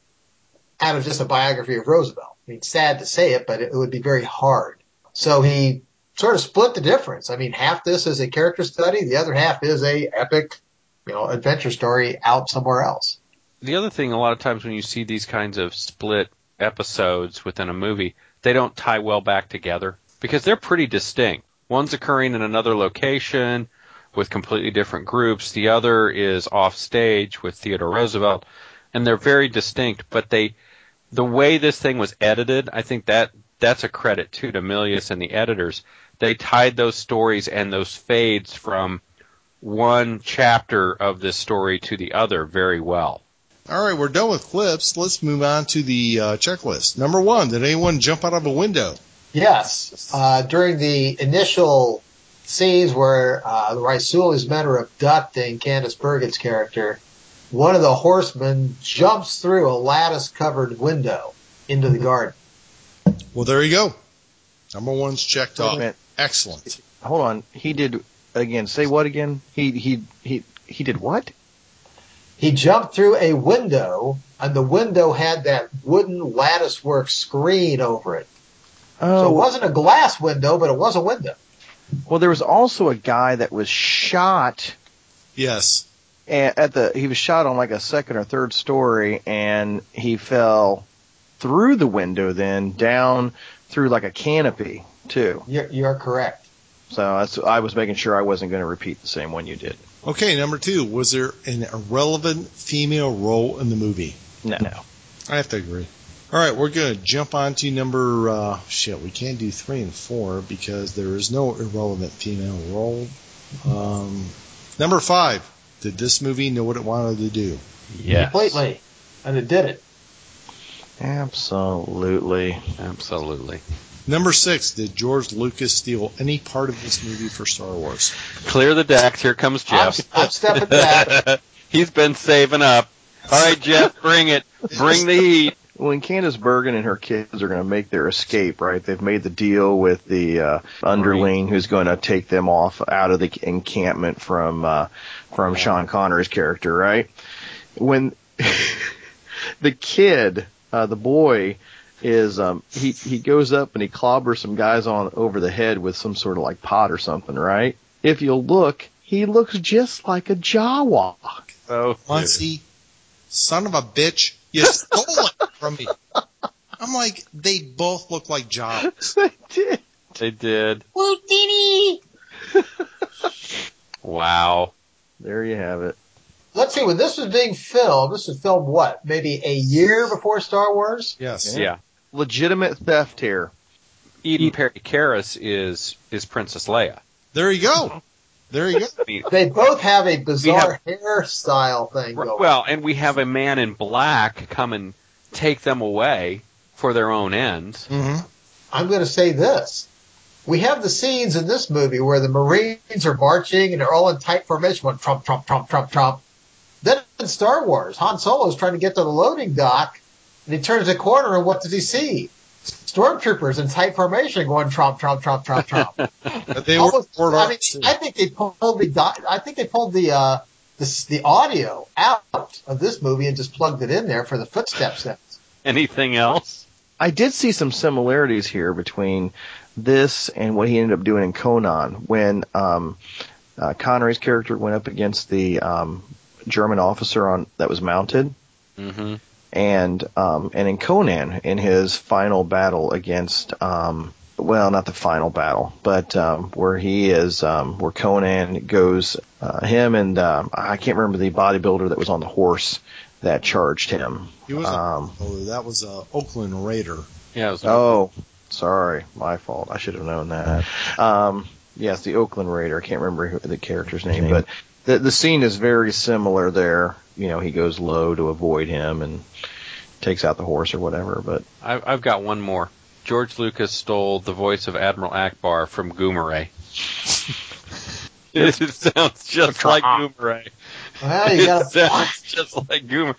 Speaker 6: out of just a biography of Roosevelt. I mean, sad to say it, but it, would be very hard. So he sort of split the difference. I mean, half this is a character study, the other half is a epic, you know, adventure story out somewhere else.
Speaker 4: the other thing, a lot of times when you see these kinds of split episodes within a movie, they don't tie well back together because they're pretty distinct. One's occurring in another location with completely different groups. The other is off stage with Theodore Roosevelt, and they're very distinct. But they, the way this thing was edited, I think that that's a credit too to Milius and the editors. They tied those stories and those fades from one chapter of this story to the other very well.
Speaker 3: All right, we're done with clips. Let's move on to the uh, checklist. Number one, did anyone jump out of a window?
Speaker 6: Yes. Uh, during the initial scenes where uh, the Raisulis men are abducting Candice Bergen's character, one of the horsemen jumps through a lattice covered window into the garden.
Speaker 3: Well, there you go. Number one's checked
Speaker 5: Wait
Speaker 3: off. Excellent.
Speaker 5: Hold on. He did again. Say what again? He he he he did what?
Speaker 6: He jumped through a window, and the window had that wooden latticework screen over it. So oh. it
Speaker 5: Oh,
Speaker 6: wasn't a glass window, but it was a window.
Speaker 5: well, there was also a guy that was shot
Speaker 3: Yes.
Speaker 5: at the. He was shot on like a second or third story, and he fell through the window, then down through like a canopy too.
Speaker 6: You're, you're correct.
Speaker 5: So that's, I was making sure I wasn't going to repeat the same one you did.
Speaker 3: Okay, number two, was there an irrelevant female role in the movie?
Speaker 5: No. No.
Speaker 3: I have to agree. All right, we're going to jump on to number, uh, shit, we can't do three and four because there is no irrelevant female role. Um, number five, did this movie know what it wanted to do?
Speaker 4: Yes.
Speaker 6: Completely. And it did it.
Speaker 5: Absolutely.
Speaker 4: Absolutely.
Speaker 3: Number six, did George Lucas steal any part of this movie for Star Wars?
Speaker 4: Clear the decks. Here comes
Speaker 6: I'm,
Speaker 4: Jeff.
Speaker 6: I'm stepping back.
Speaker 4: He's been saving up. All right, Jeff, bring it. Bring the heat.
Speaker 5: When Candice Bergen and her kids are going to make their escape, right? They've made the deal with the uh, underling who's going to take them off out of the encampment from uh, from Sean Connery's character, right? When the kid, uh, the boy, is um, he he goes up and he clobbers some guys on over the head with some sort of like pot or something, right? If you look, he looks just like a Jawa.
Speaker 4: Oh,
Speaker 3: Muncie, son of a bitch, you stole it from me. I'm like, they both look like Jaws.
Speaker 5: they did.
Speaker 4: they did. Wow.
Speaker 5: There you have it.
Speaker 6: Let's see, when this was being filmed, this was filmed what? Maybe a year before Star Wars?
Speaker 3: Yes.
Speaker 4: Yeah.
Speaker 5: Legitimate theft here.
Speaker 4: Eden Perdicaris is is Princess Leia.
Speaker 3: There you go. There you go.
Speaker 6: They both have a bizarre hairstyle thing going.
Speaker 4: well, and we have a man in black come and take them away for their own ends.
Speaker 3: hmm
Speaker 6: I'm going to say this. We have the scenes in this movie where the Marines are marching and they're all in tight formation, going trump, trump, trump, trump, trump. Then in Star Wars, Han Solo is trying to get to the loading dock, and he turns the corner, and what does he see? Stormtroopers in tight formation going tromp, tromp, tromp, trump, trump.
Speaker 3: But they were
Speaker 6: Almost-
Speaker 3: Fort
Speaker 6: I mean,
Speaker 3: too.
Speaker 6: I think they pulled the I think they pulled the uh, the, the audio out of this movie and just plugged it in there for the footsteps. Sounds.
Speaker 4: Anything else?
Speaker 5: I did see some similarities here between this and what he ended up doing in Conan when um, uh, Connery's character went up against the um, German officer on that was mounted,
Speaker 4: Mm-hmm.
Speaker 5: And um, and in Conan in his final battle against um, well not the final battle but um, where he is um, where Conan goes uh, him and um, I can't remember the bodybuilder that was on the horse that charged him.
Speaker 3: He was a,
Speaker 5: Um,
Speaker 3: oh, that was a Oakland Raider.
Speaker 4: Yeah. It was
Speaker 5: Oh, Sorry, my fault. I should have known that. Um, yes, the Oakland Raider. I can't remember who, the character's name, but the the scene is very similar there. You know, he goes low to avoid him and takes out the horse or whatever. But
Speaker 4: I've, I've got one more. George Lucas stole the voice of Admiral Ackbar from Goomerang. it sounds just uh-huh. like Goomerang.
Speaker 6: Well, you
Speaker 4: It
Speaker 6: got
Speaker 4: sounds just like Gummere.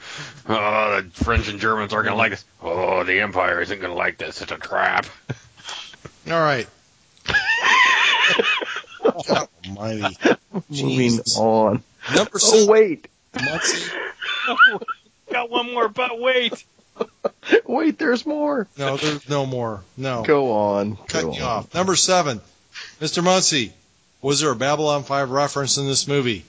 Speaker 4: Oh, the French and Germans aren't going to like this. Oh, the Empire isn't going to like this. It's a trap.
Speaker 3: All right. Oh, God almighty.
Speaker 5: moving on.
Speaker 3: Number
Speaker 5: Oh
Speaker 3: seven.
Speaker 5: wait,
Speaker 3: Muncie.
Speaker 4: got one more, but wait.
Speaker 5: wait. There's more.
Speaker 3: No, there's no more. No.
Speaker 5: Go on.
Speaker 3: Cut
Speaker 5: Go
Speaker 3: you
Speaker 5: on.
Speaker 3: off. Number seven. Mr. Muncie, was there a Babylon 5 reference in this movie?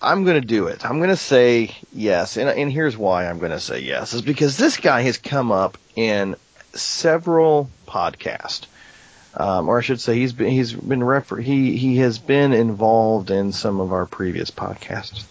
Speaker 5: I'm going to do it. I'm going to say yes. And, and here's why I'm going to say yes is because this guy has come up in several podcasts. Um, or I should say he's been, he's been refer- he, he has been involved in some of our previous podcasts.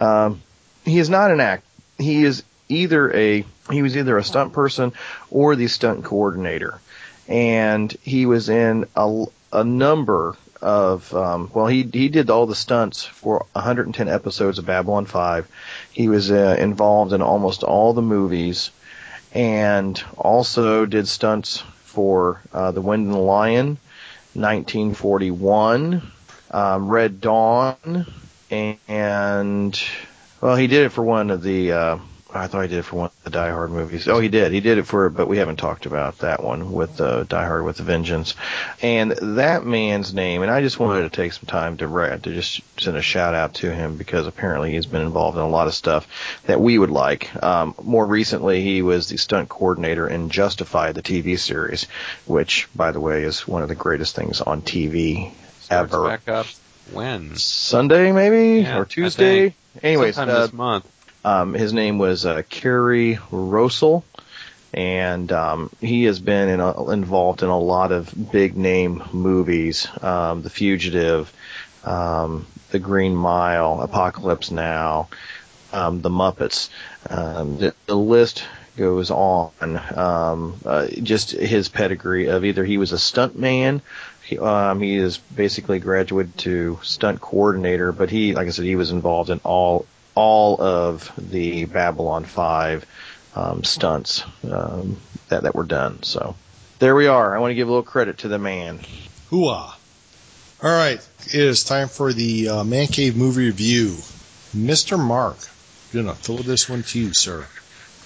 Speaker 5: Um, he is not an act. He is either a, he was either a stunt person or the stunt coordinator. And he was in a, a number of um, well he he did all the stunts for 110 episodes of Babylon 5 he was uh, involved in almost all the movies and also did stunts for uh, the Wind and the Lion 1941 um, Red Dawn and well he did it for one of the uh, I thought he did it for one of the Die Hard movies. Oh, he did. He did it for, but we haven't talked about that one with uh, Die Hard with a Vengeance. And that man's name, and I just wanted to take some time to re- to just send a shout out to him because apparently he's been involved in a lot of stuff that we would like. Um, more recently, he was the stunt coordinator in Justified, the TV series, which, by the way, is one of the greatest things on TV
Speaker 4: Starts
Speaker 5: ever.
Speaker 4: back up when?
Speaker 5: Sunday, maybe
Speaker 4: Yeah,
Speaker 5: or Tuesday.
Speaker 4: think.
Speaker 5: Anyways,
Speaker 4: Sometime
Speaker 5: uh,
Speaker 4: this month.
Speaker 5: Um, his name was uh, Kerry Rossall, and um, he has been in a, involved in a lot of big name movies, um, The Fugitive, um, The Green Mile, Apocalypse Now, um, The Muppets. Um, the, the list goes on. Um, uh, just his pedigree of either he was a stunt man. He, um, he is basically graduated to stunt coordinator, but he, like I said, he was involved in all all of the Babylon 5 um, stunts um, that, that were done. So there we are. I want to give a little credit to the man.
Speaker 3: Hooah. All right. It is time for the uh, Man Cave movie review. Mr. Mark, I'm going to throw this one to you, sir.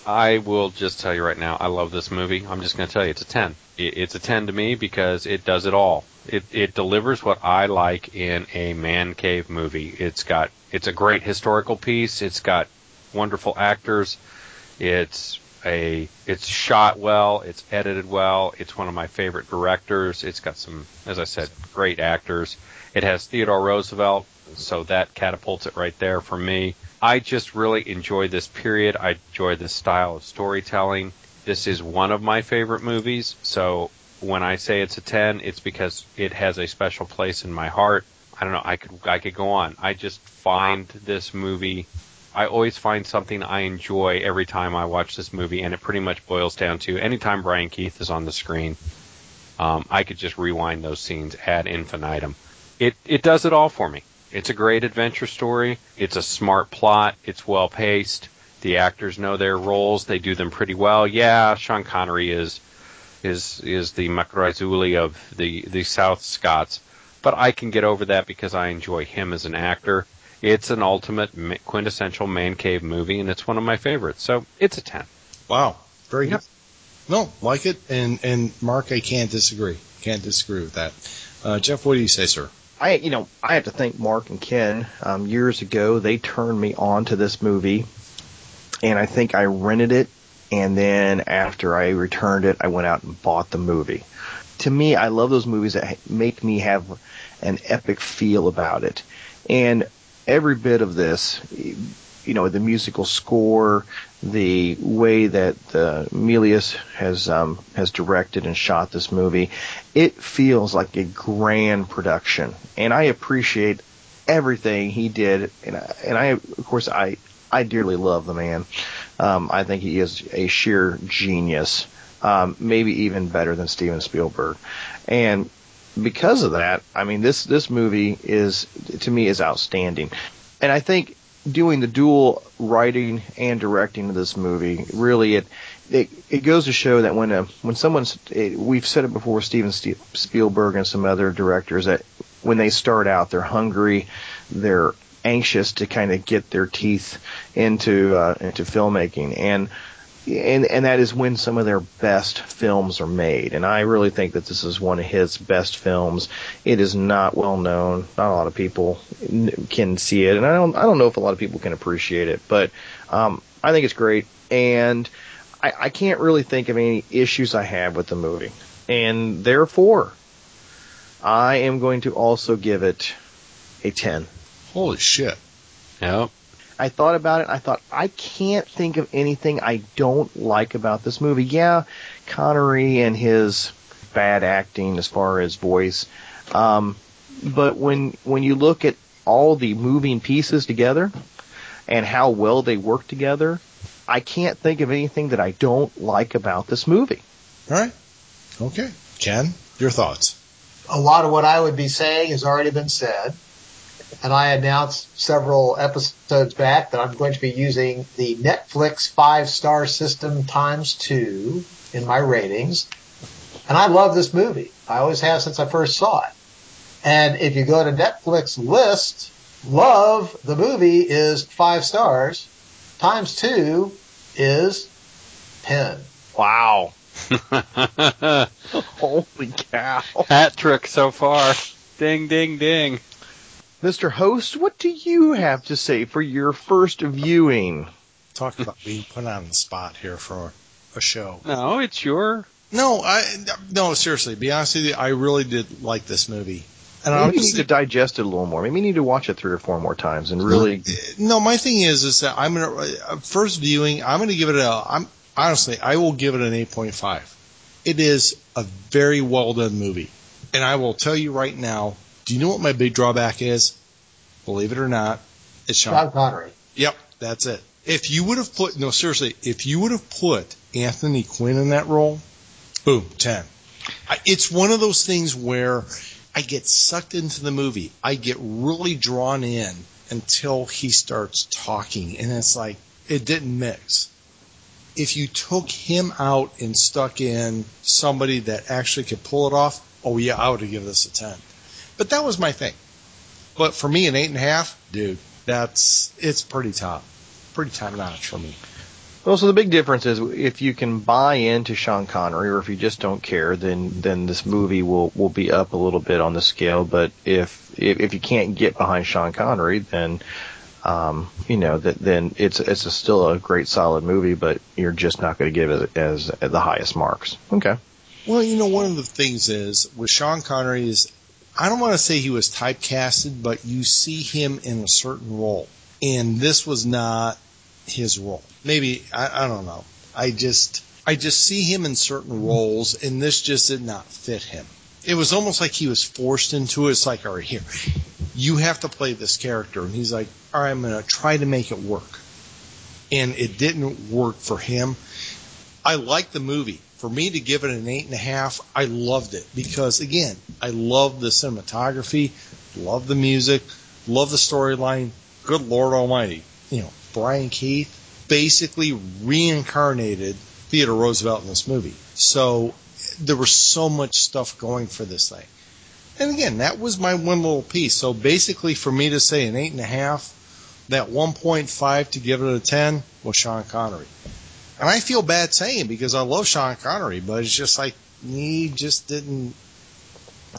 Speaker 4: I will just tell you right now, I love this movie. I'm just going to tell you, it's a 10. It, it's a 10 to me because it does it all. It, it delivers what I like in a man cave movie. It's got, it's a great historical piece. It's got wonderful actors. It's a, it's shot well. It's edited well. It's one of my favorite directors. It's got some, as I said, great actors. It has Theodore Roosevelt, so that catapults it right there for me. I just really enjoy this period. I enjoy this style of storytelling. This is one of my favorite movies. So when I say it's a 10, it's because it has a special place in my heart. I don't know. I could I could go on. I just find this movie. I always find something I enjoy every time I watch this movie, and it pretty much boils down to anytime Brian Keith is on the screen, um, I could just rewind those scenes ad infinitum. It it does it all for me. It's a great adventure story. It's a smart plot. It's well paced. The actors know their roles. They do them pretty well. Yeah, Sean Connery is is is the McRaisuli of the the South Scots, but I can get over that because I enjoy him as an actor. It's an ultimate quintessential man cave movie, and it's one of my favorites. So it's a ten.
Speaker 3: Wow. Very
Speaker 4: Yep.
Speaker 3: good. No, like it. And, and Mark, I can't disagree. Can't disagree with that. Uh, Jeff, what do you say, sir?
Speaker 5: I, you know, I have to thank Mark and Ken. Um, years ago, they turned me on to this movie, and I think I rented it, and then after I returned it, I went out and bought the movie. To me, I love those movies that make me have an epic feel about it, and every bit of this, you know, the musical score, the way that uh, Milius has um, has directed and shot this movie, it feels like a grand production, and I appreciate everything he did. And and I, of course, I I dearly love the man. Um, I think he is a sheer genius. um, maybe even better than Steven Spielberg. And because of that, I mean, this this movie is to me is outstanding, and I think doing the dual writing and directing of this movie really it it, it goes to show that when a when someone's it, we've said it before Steven Spielberg and some other directors that when they start out they're hungry they're anxious to kind of get their teeth into uh, into filmmaking and and and that is when some of their best films are made. And I really think that this is one of his best films. It is not well known. Not a lot of people can see it, and I don't I don't know if a lot of people can appreciate it. But um, I think it's great, and I, I can't really think of any issues I have with the movie, and therefore I am going to also give it a ten.
Speaker 3: Holy shit!
Speaker 4: Yep.
Speaker 5: I thought about it. I thought I can't think of anything I don't like about this movie. Yeah, Connery and his bad acting as far as voice, um, but when when you look at all the moving pieces together and how well they work together, I can't think of anything that I don't like about this movie.
Speaker 3: All right. Okay. Ken, your thoughts?
Speaker 6: A lot of what I would be saying has already been said and I announced several episodes back that I'm going to be using the Netflix five star system times two in my ratings. And I love this movie. I always have since I first saw it. And if you go to Netflix list, love the movie is five stars times two is 10.
Speaker 5: Wow. Holy cow.
Speaker 4: Hat trick so far. Ding, ding, ding.
Speaker 5: Mr. Host, what do you have to say for your first viewing?
Speaker 3: Talk about being put on the spot here for a show.
Speaker 4: No, it's your.
Speaker 3: No, I no seriously. Be honest with you, I really did like this movie.
Speaker 5: And Maybe you need to digest it a little more. Maybe you need to watch it three or four more times and really.
Speaker 3: No, my thing is, is that I'm gonna uh, first viewing. I'm gonna give it a. I'm honestly, I will give it an 8.5. It is a very well done movie, and I will tell you right now, do you know what my big drawback is? Believe it or not, it's Sean,
Speaker 6: Sean Connery.
Speaker 3: Yep, that's it. If you would have put no seriously, if you would have put Anthony Quinn in that role, boom, ten. It's one of those things where I get sucked into the movie. I get really drawn in until he starts talking, and it's like it didn't mix. If you took him out and stuck in somebody that actually could pull it off, oh yeah, I would have given this a ten. But that was my thing. But for me, an eight and a half, dude, that's it's pretty top, pretty top notch for me.
Speaker 5: Well, so the big difference is if you can buy into Sean Connery, or if you just don't care, then then this movie will will be up a little bit on the scale. But if if, if you can't get behind Sean Connery, then um, you know that then it's it's a, still a great solid movie, but you're just not going to give it as, as the highest marks. Okay.
Speaker 3: Well, you know, one of the things is with Sean Connery is I don't want to say he was typecasted, but you see him in a certain role. And this was not his role. Maybe, I, I don't know. I just, I just see him in certain roles and this just did not fit him. It was almost like he was forced into it. It's like, all right, here, you have to play this character. And he's like, all right, I'm going to try to make it work. And it didn't work for him. I like the movie for me to give it an eight and a half, I loved it because again, I love the cinematography, love the music, love the storyline. Good Lord Almighty, you know, Brian Keith basically reincarnated Theodore Roosevelt in this movie. So there was so much stuff going for this thing. And again, that was my one little piece. So basically, for me to say an eight and a half, that 1.5 to give it a 10 was Sean Connery. And I feel bad saying because I love Sean Connery, but it's just like he just didn't.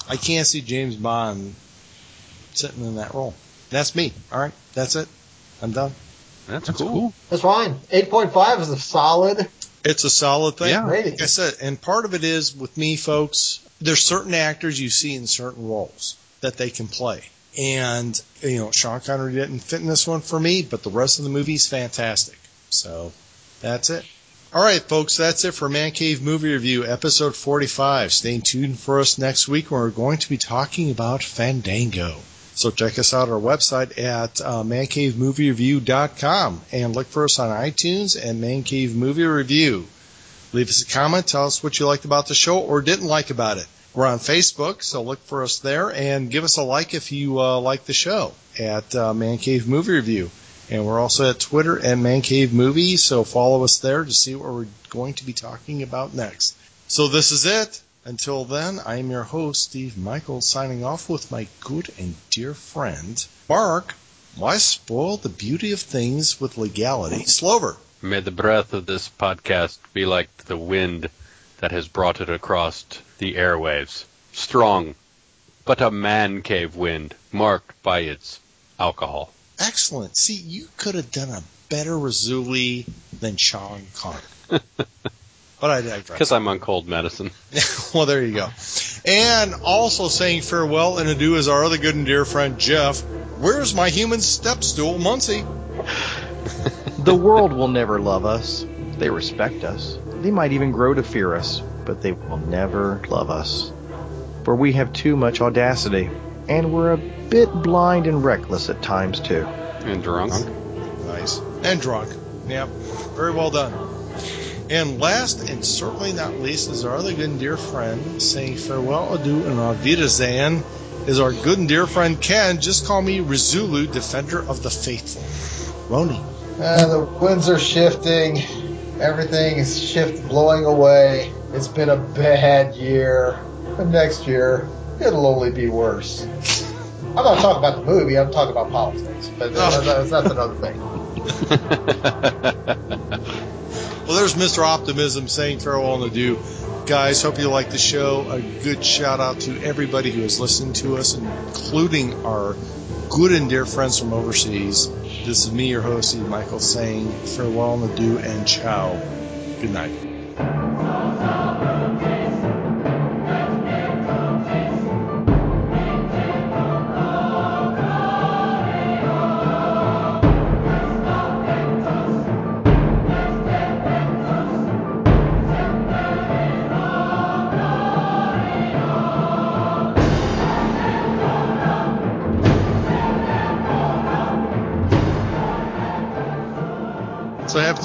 Speaker 3: I can't see James Bond sitting in that role. That's me. All right, that's it. I'm done.
Speaker 4: That's, that's cool. cool.
Speaker 6: That's fine. Eight point five is a solid.
Speaker 3: It's a solid thing.
Speaker 6: Yeah.
Speaker 3: Like I said, and part of it is with me, folks. There's certain actors you see in certain roles that they can play. And, you know, Sean Connery didn't fit in this one for me, but the rest of the movie's fantastic. So that's it. All right, folks, that's it for Man Cave Movie Review, episode 45. Stay tuned for us next week when we're going to be talking about Fandango. So check us out our website at uh, mancavemoviereview.com and look for us on iTunes and Man Cave Movie Review. Leave us a comment. Tell us what you liked about the show or didn't like about it. We're on Facebook, so look for us there and give us a like if you uh, like the show at uh, Man Cave Movie Review. And we're also at Twitter at Man Cave Movie, so follow us there to see what we're going to be talking about next. So this is it. Until then, I am your host, Steve Michael, signing off with my good and dear friend, Mark. Why spoil the beauty of things with legality? Slover.
Speaker 4: May the breath of this podcast be like the wind that has brought it across the airwaves. Strong, but a man cave wind marked by its alcohol.
Speaker 3: Excellent. See, you could have done a better Raisuli than Sean Connery. but I digress.
Speaker 4: Because I'm on cold medicine.
Speaker 3: well, there you go. And also saying farewell and adieu is our other good and dear friend Jeff. Where's my human step stool, Muncie?
Speaker 5: the world will never love us. They respect us. They might even grow to fear us, but they will never love us. For we have too much audacity, and we're a bit blind and reckless at times, too.
Speaker 4: And drunk.
Speaker 3: Nice. And drunk. Yep. Very well done. And last and certainly not least is our other good and dear friend saying farewell, adieu, and auf Wiedersehen is our good and dear friend Ken. Just call me Raisuli, defender of the faithful. Roni.
Speaker 6: Uh, the winds are shifting. Everything is shift blowing away. It's been a bad year. But next year, it'll only be worse. I'm not talking about the movie. I'm talking about politics. But oh. that's, that's, that's another thing.
Speaker 3: well, there's Mr. Optimism saying farewell and adieu. Guys, hope you like the show. A good shout out to everybody who has listened to us, including our good and dear friends from overseas. This is me, your host, Steve Michael, saying farewell and adieu and ciao. Good night.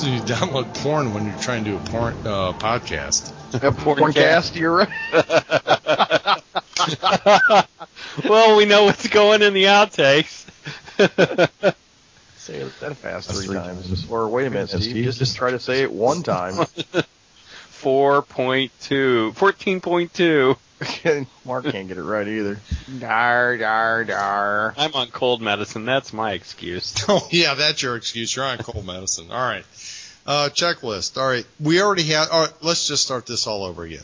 Speaker 3: So happens when you download porn when you're trying to do a porn uh, podcast.
Speaker 5: A porncast, you're right.
Speaker 4: well, we know what's going in the outtakes.
Speaker 5: say it that fast three, three times. times. Or wait a minute, Steve, Steve just, just try to say it one time.
Speaker 4: 4.2, 14.2.
Speaker 5: Mark can't get it right either.
Speaker 4: Dar, dar, dar. I'm on cold medicine. That's my excuse.
Speaker 3: Oh, yeah, that's your excuse. You're on cold medicine. All right. Uh, checklist. All right. We already had, all right, let's just start this all over again.